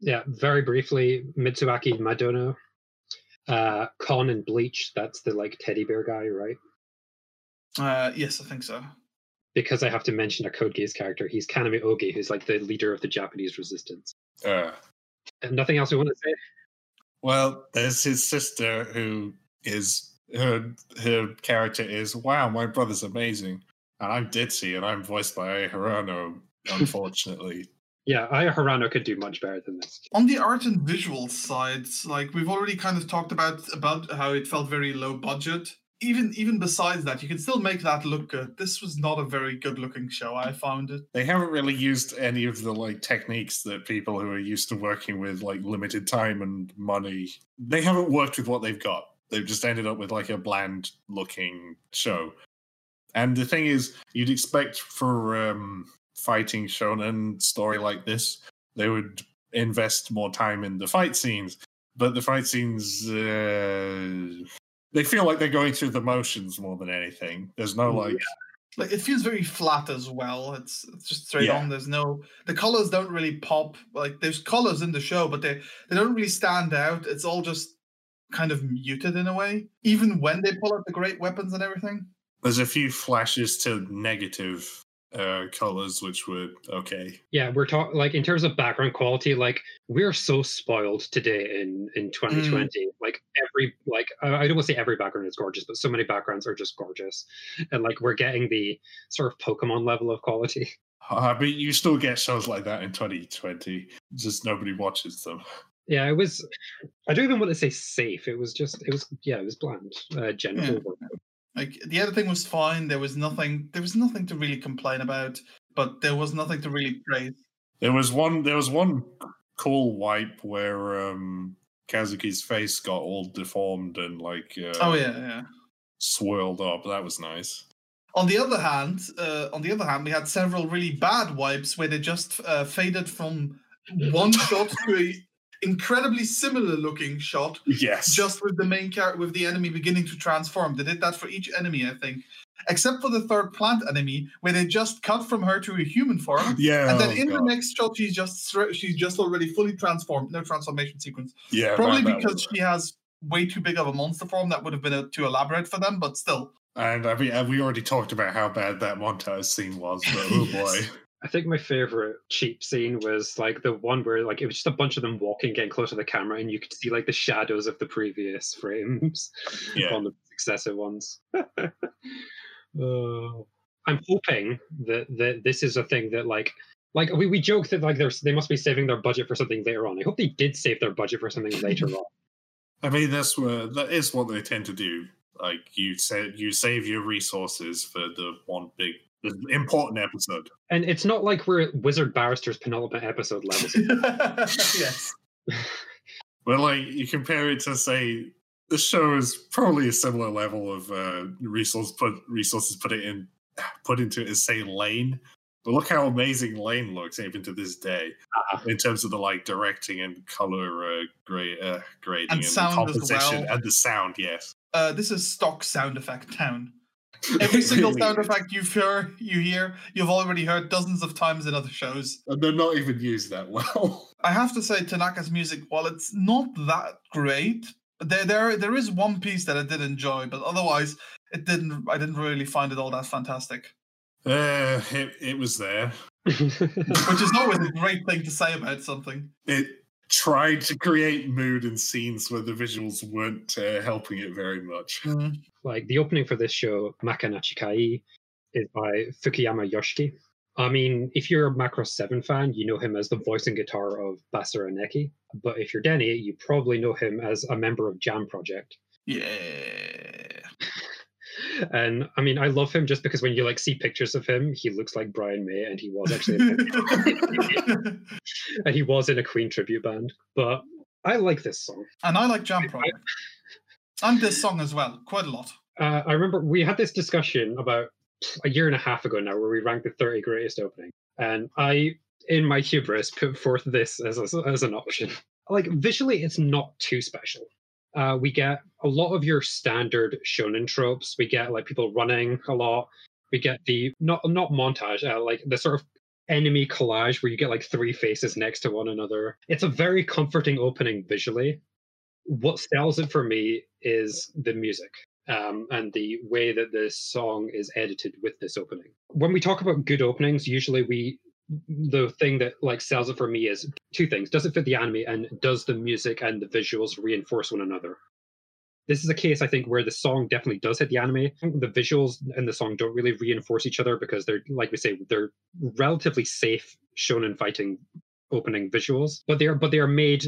Yeah, very briefly, Mitsuaki Madono, uh, Kon and Bleach. That's the like teddy bear guy, right? Uh, yes, I think so. Because I have to mention a Code Geass character. He's Kaname Ogi, who's like the leader of the Japanese resistance. uh, And nothing else we want to say. well there's his sister who is her her character is wow my brother's amazing and i'm ditzy and i'm voiced by Hirano, [laughs] unfortunately Yeah, Aya Hirano could do much better than this. On the art and visual sides, like we've already kind of talked about about how it felt very low budget. Even even besides that, you can still make that look good. This was not a very good looking show. I found it. they haven't really used any of the like techniques that people who are used to working with like limited time and money they haven't worked with what they've got they've just ended up with like a bland looking show and the thing is you'd expect for um fighting shonen story like this they would invest more time in the fight scenes but the fight scenes uh, they feel like they're going through the motions more than anything. There's no like like it feels very flat as well. It's it's just straight Yeah. on. There's no the colors don't really pop. Like there's colors in the show, but they they don't really stand out. It's all just kind of muted in a way. Even when they pull out the great weapons and everything. there's a few flashes to negative uh colors which were okay. Yeah, we're talking like in terms of background quality, like we're so spoiled today in in 2020. Like every like I don't want to say every background is gorgeous, but so many backgrounds are just gorgeous, and like we're getting the sort of Pokemon level of quality. [laughs] I mean, you still get shows like that in 2020. Just nobody watches them. Yeah, it was. I don't even want to say safe. It was just. It was. Yeah, it was bland. Uh, general. Like the editing was fine. There was nothing. There was nothing to really complain about. But there was nothing to really praise. There was one. There was one cool wipe where um Kazuki's face got all deformed and like uh, Oh yeah, yeah. swirled up. That was nice. On the other hand, uh, on the other hand, we had several really bad wipes where they just uh, faded from one shot to a incredibly similar looking shot, Yes. just with the main character, with the enemy beginning to transform. They did that for each enemy, I think, except for the third plant enemy, where they just cut from her to a human form. [gasps] yeah. And then oh in the next shot, she's just she's just already fully transformed. No transformation sequence. yeah, Probably man, because she has way too big of a monster form. That would have been uh too elaborate for them. But still, And I mean, we already talked about how bad that montage scene was, but oh [laughs] Yes. boy. I think my favorite cheap scene was like the one where like it was just a bunch of them walking, getting close to the camera, and you could see like the shadows of the previous frames [laughs] Yeah. on the successive ones. [laughs] Uh, I'm hoping that that this is a thing that like like we, we joke that like there's they must be saving their budget for something later on. I hope they did save their budget for something later [laughs] on. I mean, that's what that is what they tend to do. Like you said, you save your resources for the one big the important episode. And it's not like we're at Wizard Barrister's penultimate episode levels. [laughs] yes. [laughs] But like you compare it to say the show is probably a similar level of uh, resource put resources put it in put into it as say Lain. But look how amazing Lain looks even to this day Ah. in terms of the like directing and color uh, grade, uh, grading And and, the sound as composition well. and the sound. Yes, Uh, this is stock sound effect town. Every single Really [laughs] sound effect you hear, you hear, you've already heard dozens of times in other shows. and they're not even used that well. [laughs] I have to say, Tanaka's music, while it's not that great, there there there is one piece that I did enjoy, but otherwise, it didn't. I didn't really find it all that fantastic. Uh, it, it was there. [laughs] Which is always a great thing to say about something. It tried to create mood and scenes where the visuals weren't uh, helping it very much. Like the opening for this show, Makka na Chikai, is by Fukuyama Yoshiki. I mean, if you're a Macross 7 fan, you know him as the voice and guitar of Basara Nekki. But if you're Denny, you probably know him as a member of Jam Project. Yeah. [laughs] And I mean, I love him just because when you like see pictures of him, he looks like Brian May, and he was actually, [laughs] [laughs] and he was in a Queen tribute band. But I like this song. and I like Jam Project. And this song as well, quite a lot. Uh, I remember we had this discussion about a year and a half ago now, where we ranked the 30 greatest opening, and I, in my hubris, put forth this as a, as an option. [laughs] Like visually, it's not too special. Uh, we get a lot of your standard shonen tropes. We get like people running a lot. We get the not not montage, uh, like the sort of enemy collage where you get like three faces next to one another. It's a very comforting opening visually. What sells it for me is the music um, and the way that this song is edited with this opening. When we talk about good openings, usually we the thing that like sells it for me is two things: does it fit the anime, and does the music and the visuals reinforce one another? This is a case I think where the song definitely does hit the anime. The visuals and the song don't really reinforce each other because they're like we say they're relatively safe shonen fighting opening visuals, but they are but they are made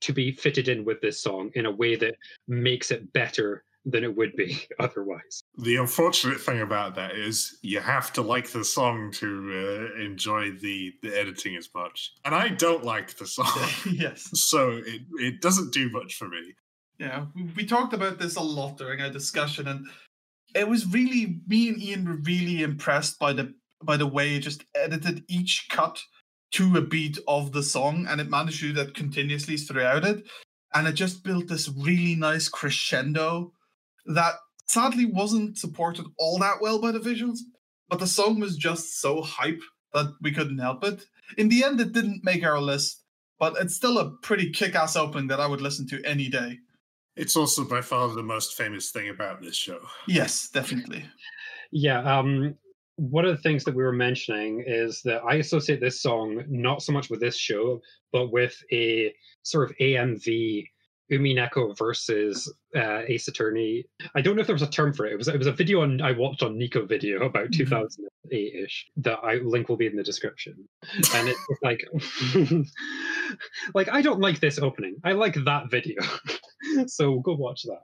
to be fitted in with this song in a way that makes it better than it would be [laughs] otherwise. The unfortunate thing about that is you have to like the song to uh, enjoy the, the editing as much. And I don't like the song, [laughs] yes. [laughs] so it, it doesn't do much for me. Yeah, we, we talked about this a lot during our discussion, and it was really me and Ian were really impressed by the by the way it just edited each cut to a beat of the song, and it managed to do that continuously throughout it, and it just built this really nice crescendo that sadly wasn't supported all that well by the visuals, but the song was just so hype that we couldn't help it. In the end, it didn't make our list, but it's still a pretty kick ass opening that I would listen to any day. It's also by far the most famous thing about this show. Yes, definitely. Yeah, um, one of the things that we were mentioning is that I associate this song not so much with this show, but with a sort of AMV Umineko versus uh, Ace Attorney. I don't know if there was a term for it. It was it was a video on I watched on Nico Video about 2008 ish. That I link will be in the description. And it's like, [laughs] [laughs] like I don't like this opening. I like that video. [laughs] so go watch that.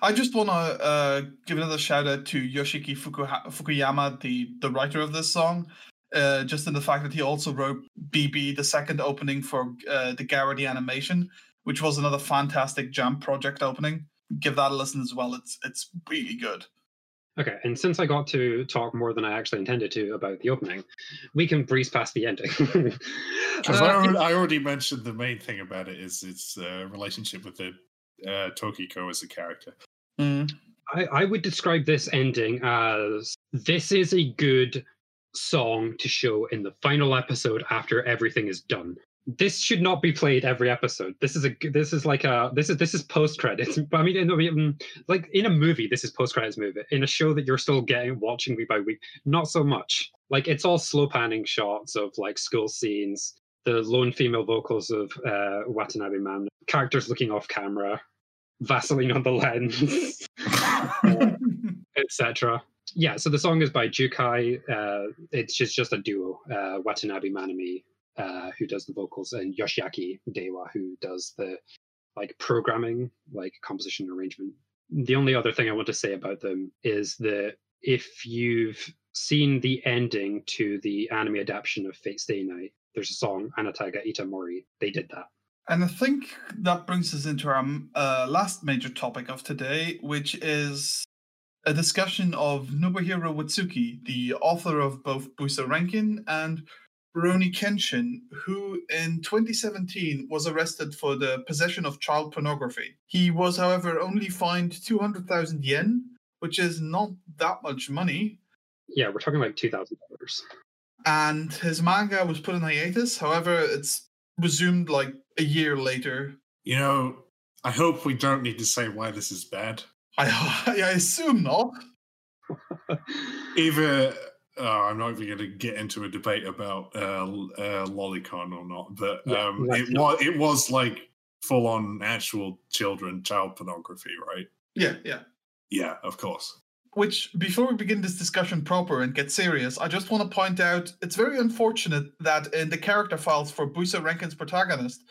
I just want to uh, give another shout out to Yoshiki Fukuha- Fukuyama, the the writer of this song. Uh, just in the fact that he also wrote BB, the second opening for uh, the Garo the Animation, which was another fantastic Jam project opening. Give that a listen as well. It's it's really good. Okay, and since I got to talk more than I actually intended to about the opening, we can breeze past the ending. [laughs] Because Uh, I, already, I already mentioned the main thing about it is its uh, relationship with the uh, Tokiko as a character. Mm. I, I would describe this ending as this is a good song to show in the final episode after everything is done. This should not be played every episode. This is a g- this is like a this is this is post credits. [laughs] I mean, in, a- like in a movie, this is post credits movie. In a show that you're still getting watching week by week, not so much. Like it's all slow panning shots of like school scenes, the lone female vocals of uh, Watanabe Man, characters looking off camera, Vaseline on the lens. [laughs] etc. Yeah, so the song is by Jukai. Uh, it's just just a duo, uh, Watanabe Manami, uh, who does the vocals, and Yoshiaki Dewa, who does the like programming, like composition arrangement. The only other thing I want to say about them is that if you've seen the ending to the anime adaptation of Fate Stay Night, there's a song Anataga Itamori. They did that. And I think that brings us into our uh, last major topic of today, which is a discussion of Nobuhiro Watsuki, the author of both Buso Renkin and Rurouni Kenshin, who in 2017 was arrested for the possession of child pornography. He was, however, only fined 200,000 yen, which is not that much money, Yeah, we're talking like two thousand dollars. and his manga was put in hiatus. However, it's resumed like a year later. You know, I hope we don't need to say why this is bad. I, [laughs] I assume not. Either uh, I'm not even going to get into a debate about uh, uh, Lolicon or not, but um, let's it was it was like full on actual children child pornography, right? Yeah, yeah. Yeah, of course. Which, before we begin this discussion proper and get serious, I just want to point out it's very unfortunate that in the character files for Buso Renkin's protagonist,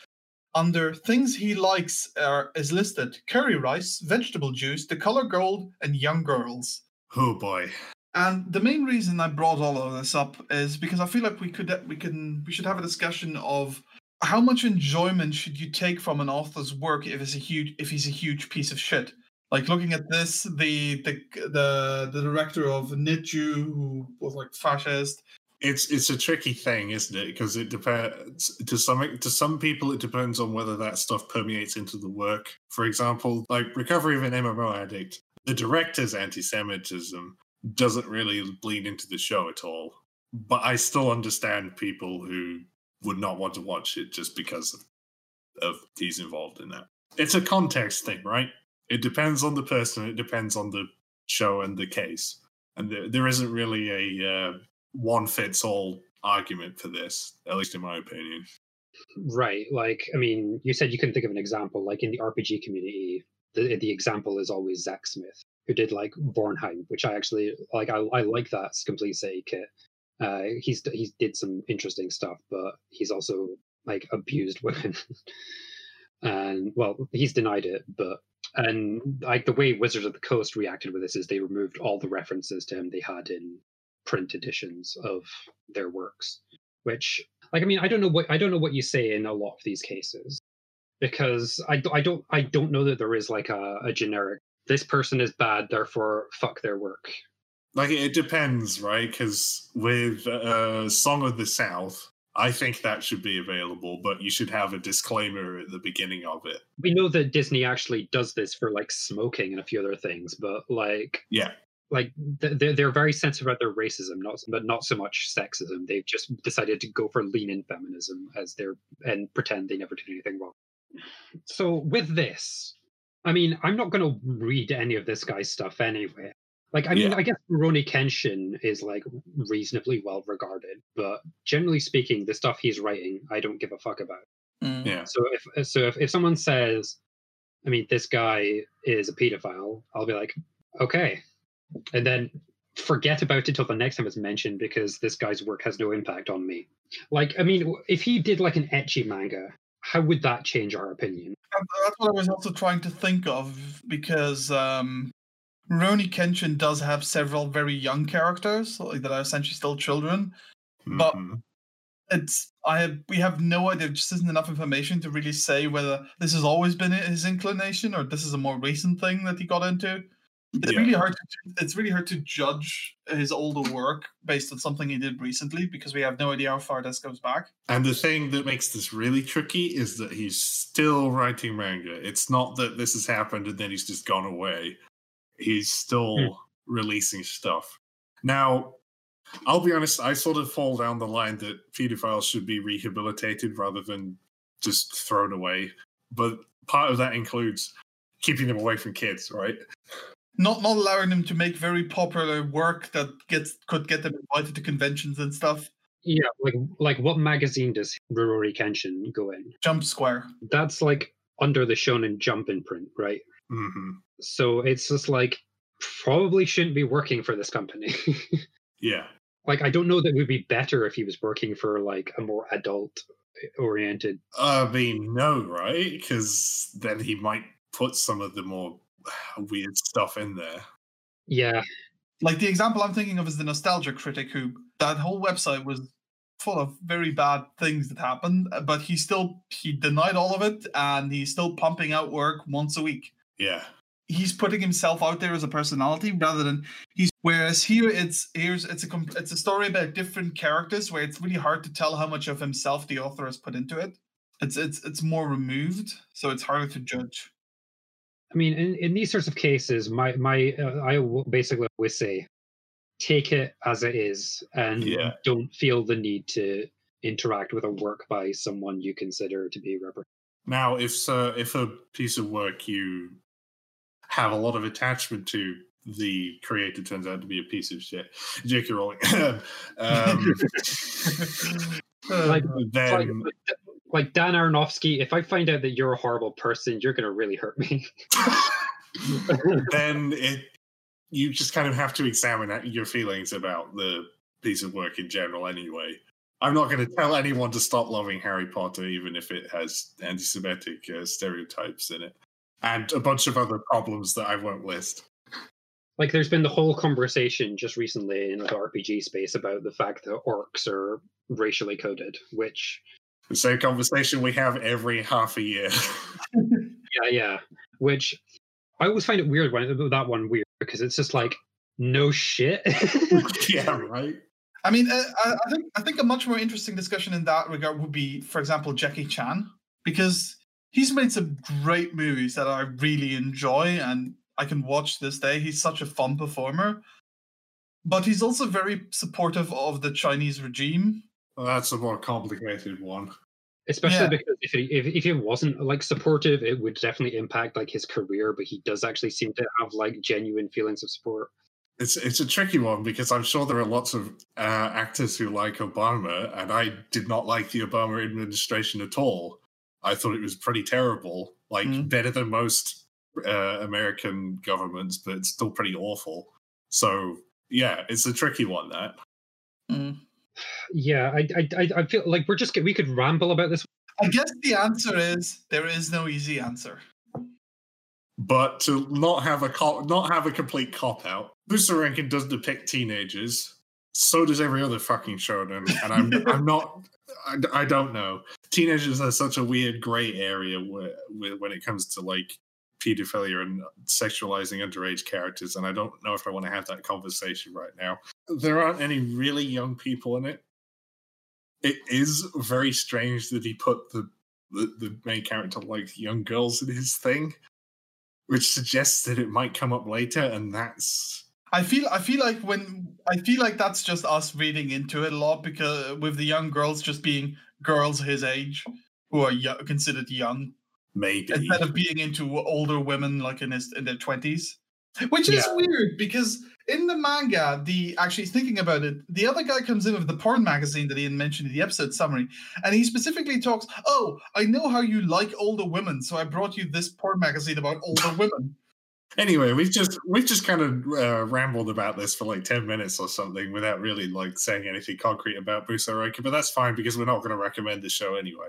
under things he likes are, is listed curry rice, vegetable juice, the color gold, and young girls. Oh boy. And the main reason I brought all of this up is because I feel like we could we can we should have a discussion of how much enjoyment should you take from an author's work if it's a huge if he's a huge piece of shit. Like looking at this, the the the, the director of Niju, who was like fascist. It's it's a tricky thing, isn't it? Because it depends to some to some people. It depends on whether that stuff permeates into the work. For example, like Recovery of an MMO Addict, the director's anti-Semitism doesn't really bleed into the show at all. But I still understand people who would not want to watch it just because of, of he's involved in that. It's a context thing, right? It depends on the person. It depends on the show and the case. And there, there isn't really a uh, one fits all argument for this, at least in my opinion. Right. Like, I mean, you said you couldn't think of an example. Like in the RPG community, the the example is always Zak Smith, who did like Vornheim, which I actually like. I, I like that complete say kit. Uh, he's he's did some interesting stuff, but he's also like abused women. [laughs] and well, he's denied it, but and like the way Wizards of the Coast reacted with this is they removed all the references to him they had in print editions of their works which like i mean i don't know what i don't know what you say in a lot of these cases because i, I don't i don't know that there is like a, a generic this person is bad therefore fuck their work Like it depends, right? Because with uh, Song of the South, I think that should be available, but you should have a disclaimer at the beginning of it. We know that Disney actually does this for like smoking and a few other things, but like Yeah. like they're they're very sensitive about their racism, not but not so much sexism. They've just decided to go for lean in feminism as their and pretend they never did anything wrong. So with this, I mean, I'm not going to read any of this guy's stuff anyway. Like, I mean, Yeah. I guess Rurouni Kenshin is like reasonably well regarded, but generally speaking, the stuff he's writing, I don't give a fuck about. Mm. Yeah. So if so, if, if someone says, I mean, this guy is a pedophile, I'll be like, okay, and then forget about it till the next time it's mentioned because this guy's work has no impact on me. Like, I mean, if he did like an ecchi manga, how would that change our opinion? That's what I was also trying to think of because um, Rurouni Kenshin does have several very young characters like that are essentially still children. But- Mhm. It's I have we have no idea. There just isn't enough information to really say whether this has always been his inclination or this is a more recent thing that he got into. It's Yeah. really hard. To, it's really hard to judge his older work based on something he did recently because we have no idea how far this goes back. And the thing that makes this really tricky is that he's still writing manga. It's not that this has happened and then he's just gone away. He's still Hmm. releasing stuff. Now, I'll be honest, I sort of fall down the line that pedophiles should be rehabilitated rather than just thrown away. But part of that includes keeping them away from kids, right? Not not allowing them to make very popular work that gets could get them invited to conventions and stuff. Yeah, like like what magazine does Rurouni Kenshin go in? Jump Square. That's like under the Shonen Jump imprint, right? Hmm So it's just like probably shouldn't be working for this company. [laughs] Yeah. like I don't know that it would be better if he was working for like a more adult oriented. I mean, no, right? Because then he might put some of the more [sighs] weird stuff in there. Yeah, Like the example I'm thinking of is the Nostalgia Critic, who that whole website was full of very bad things that happened, but he still he denied all of it, and he's still pumping out work once a week. Yeah. He's putting himself out there as a personality rather than he's. Whereas here, it's here's it's a it's a story about different characters where it's really hard to tell how much of himself the author has put into it. It's it's it's more removed, so it's harder to judge. I mean, in, in these sorts of cases, my my uh, I will basically always say, take it as it is, and Yeah. don't feel the need to interact with a work by someone you consider to be rubber. Now, if so, if a piece of work you have a lot of attachment to, the creator turns out to be a piece of shit, J.K. Rowling, [laughs] um, [laughs] Like, then like, like Dan Aronofsky, if I find out that you're a horrible person, you're going to really hurt me. [laughs] then it you just kind of have to examine your feelings about the piece of work in general anyway i'm not going to tell anyone to stop loving harry potter even if it has anti-semitic uh, stereotypes in it and a bunch of other problems that i won't list like there's been the whole conversation just recently in the RPG space about the fact that orcs are racially coded, which the same conversation we have every half a year. [laughs] Yeah, yeah, which I always find it weird when that one weird because it's just like no shit. [laughs] yeah right. I mean, uh, I, I think I think a much more interesting discussion in that regard would be, for example, Jackie Chan, because he's made some great movies that I really enjoy and I can watch this day. He's such a fun performer, but he's also very supportive of the Chinese regime. well, that's a more complicated one Especially Yeah. because if he, if, if he wasn't like supportive, it would definitely impact like his career. But he does actually seem to have like genuine feelings of support. It's it's a tricky one because I'm sure there are lots of uh, actors who like Obama, and I did not like the Obama administration at all. I thought it was pretty terrible, like Mm. better than most uh, American governments, but it's still pretty awful. So yeah, it's a tricky one. That Mm. Yeah, I, I I I feel like we're just we could ramble about this. I guess the answer is there is no easy answer. but to not have a cop, not have a complete cop out. Buso Renkin does depict teenagers. So does every other fucking shonen, and I'm [laughs] I'm not. I, I don't know. Teenagers are such a weird gray area where, where, when it comes to like pedophilia and sexualizing underage characters, and I don't know if I want to have that conversation right now. There aren't any really young people in it. it is very strange that he put the, the, the main character like young girls in his thing, which suggests that it might come up later, and that's I feel I feel like when I feel like that's just us reading into it a lot because with the young girls just being girls his age who are yo- considered young maybe instead of being into older women like in his in their twenties, which is Yeah. weird because in the manga, the actually thinking about it, the other guy comes in with the porn magazine that Ian mentioned in the episode summary, and he specifically talks, "Oh, I know how you like older women, so I brought you this porn magazine about older [laughs] women." Anyway, we've just we've just kind of uh, rambled about this for like ten minutes or something without really like saying anything concrete about Buso Renkin, but that's fine because we're not going to recommend the show anyway.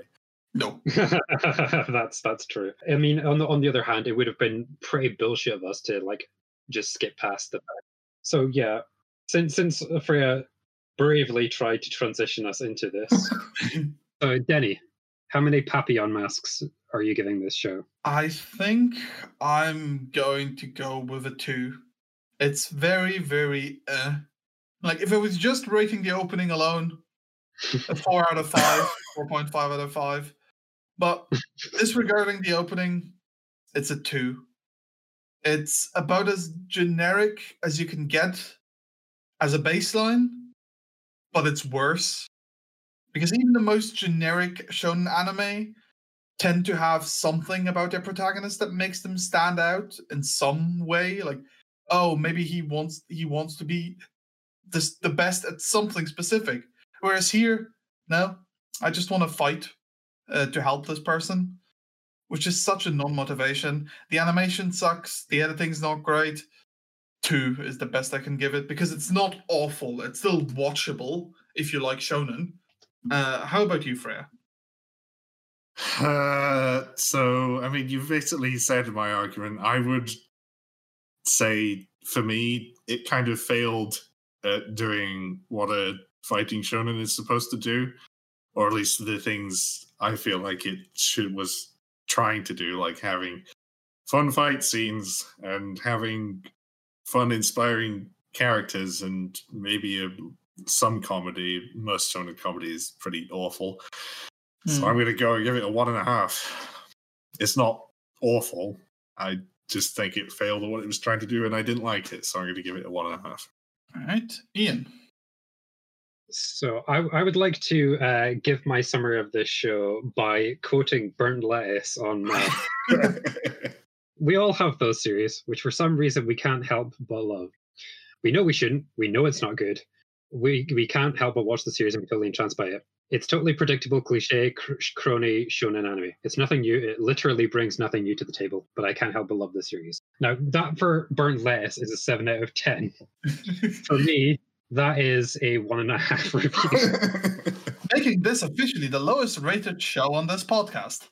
No, [laughs] that's that's true. I mean, on the on the other hand, it would have been pretty bullshit of us to like just skip past the fact. So yeah, since since Freya bravely tried to transition us into this, [laughs] so Denny, how many Papillon masks are you giving this show? I think I'm going to go with a two. It's very, very uh. Like if it was just rating the opening alone, [laughs] a four out of five, four point five out of five. But [laughs] disregarding the opening, it's a two. It's about as generic as you can get as a baseline, but it's worse. Because even the most generic shonen anime tend to have something about their protagonist that makes them stand out in some way. Like, oh, maybe he wants he wants to be this the best at something specific. Whereas here, no, I just want to fight uh, to help this person, which is such a non-motivation. The animation sucks. The editing's not great. Two is the best I can give it because it's not awful. It's still watchable if you like shonen. Uh, how about you, Freya? Uh, so, I mean, you've basically said my argument. I would say, for me, it kind of failed at doing what a fighting shonen is supposed to do, or at least the things I feel like it should was trying to do, like having fun fight scenes and having fun, inspiring characters, and maybe a, some comedy. Most shonen comedy is pretty awful. So Hmm. I'm going to go and give it a one and a half. It's not awful. I just think it failed at what it was trying to do, and I didn't like it. So I'm going to give it a one and a half. All right, Ian. So I, I would like to uh, give my summary of this show by quoting Burnt Lettuce on. Uh, [laughs] we all have those series, which for some reason we can't help but love. We know we shouldn't. We know it's not good. We we can't help but watch the series and be totally entranced by it. It's totally predictable, cliche, cr- crony shonen anime. It's nothing new. It literally brings nothing new to the table. But I can't help but love this series. Now that for Burnt Lettuce is a seven out of ten. [laughs] For me, that is a one and a half [laughs] review. [laughs] Making this officially the lowest rated show on this podcast.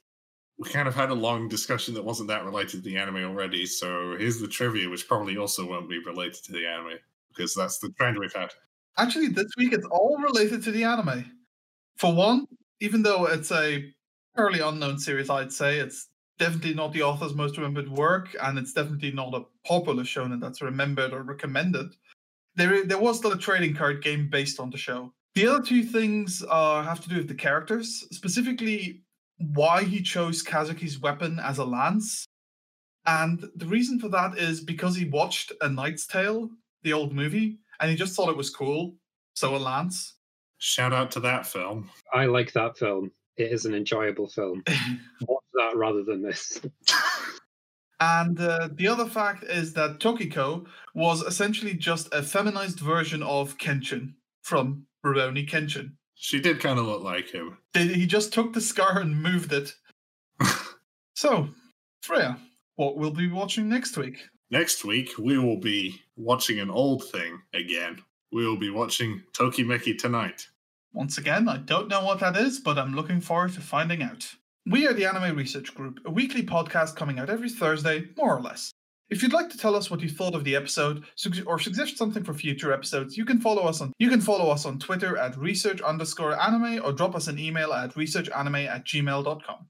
we kind of had a long discussion that wasn't that related to the anime already. So here's the trivia, which probably also won't be related to the anime because that's the trend we've had. Actually, this week it's all related to the anime. For one, even though it's a fairly unknown series, I'd say it's definitely not the author's most remembered work, and it's definitely not a popular shonen that's remembered or recommended. There, there was still a trading card game based on the show. The other two things uh, have to do with the characters, specifically why he chose Kazuki's weapon as a lance. And the reason for that is because he watched A Knight's Tale, the old movie, and he just thought it was cool. So a lance. Shout out to that film. I like that film. It is an enjoyable film. [laughs] Watch that rather than this. And uh, the other fact is that Tokiko was essentially just a feminized version of Kenshin from Rurouni Kenshin. She did kind of look like him. They- He just took the scar and moved it. [laughs] So, Freya, what will we'll be watching next week? Next week, we will be watching an old thing again. We will be watching Tokimeki tonight. Once again, I don't know what that is, but I'm looking forward to finding out. We are the Anime Research Group, a weekly podcast coming out every Thursday, more or less. If you'd like to tell us what you thought of the episode or suggest something for future episodes, you can follow us on you can follow us on Twitter at research underscore anime or drop us an email at researchanime at gmail.com.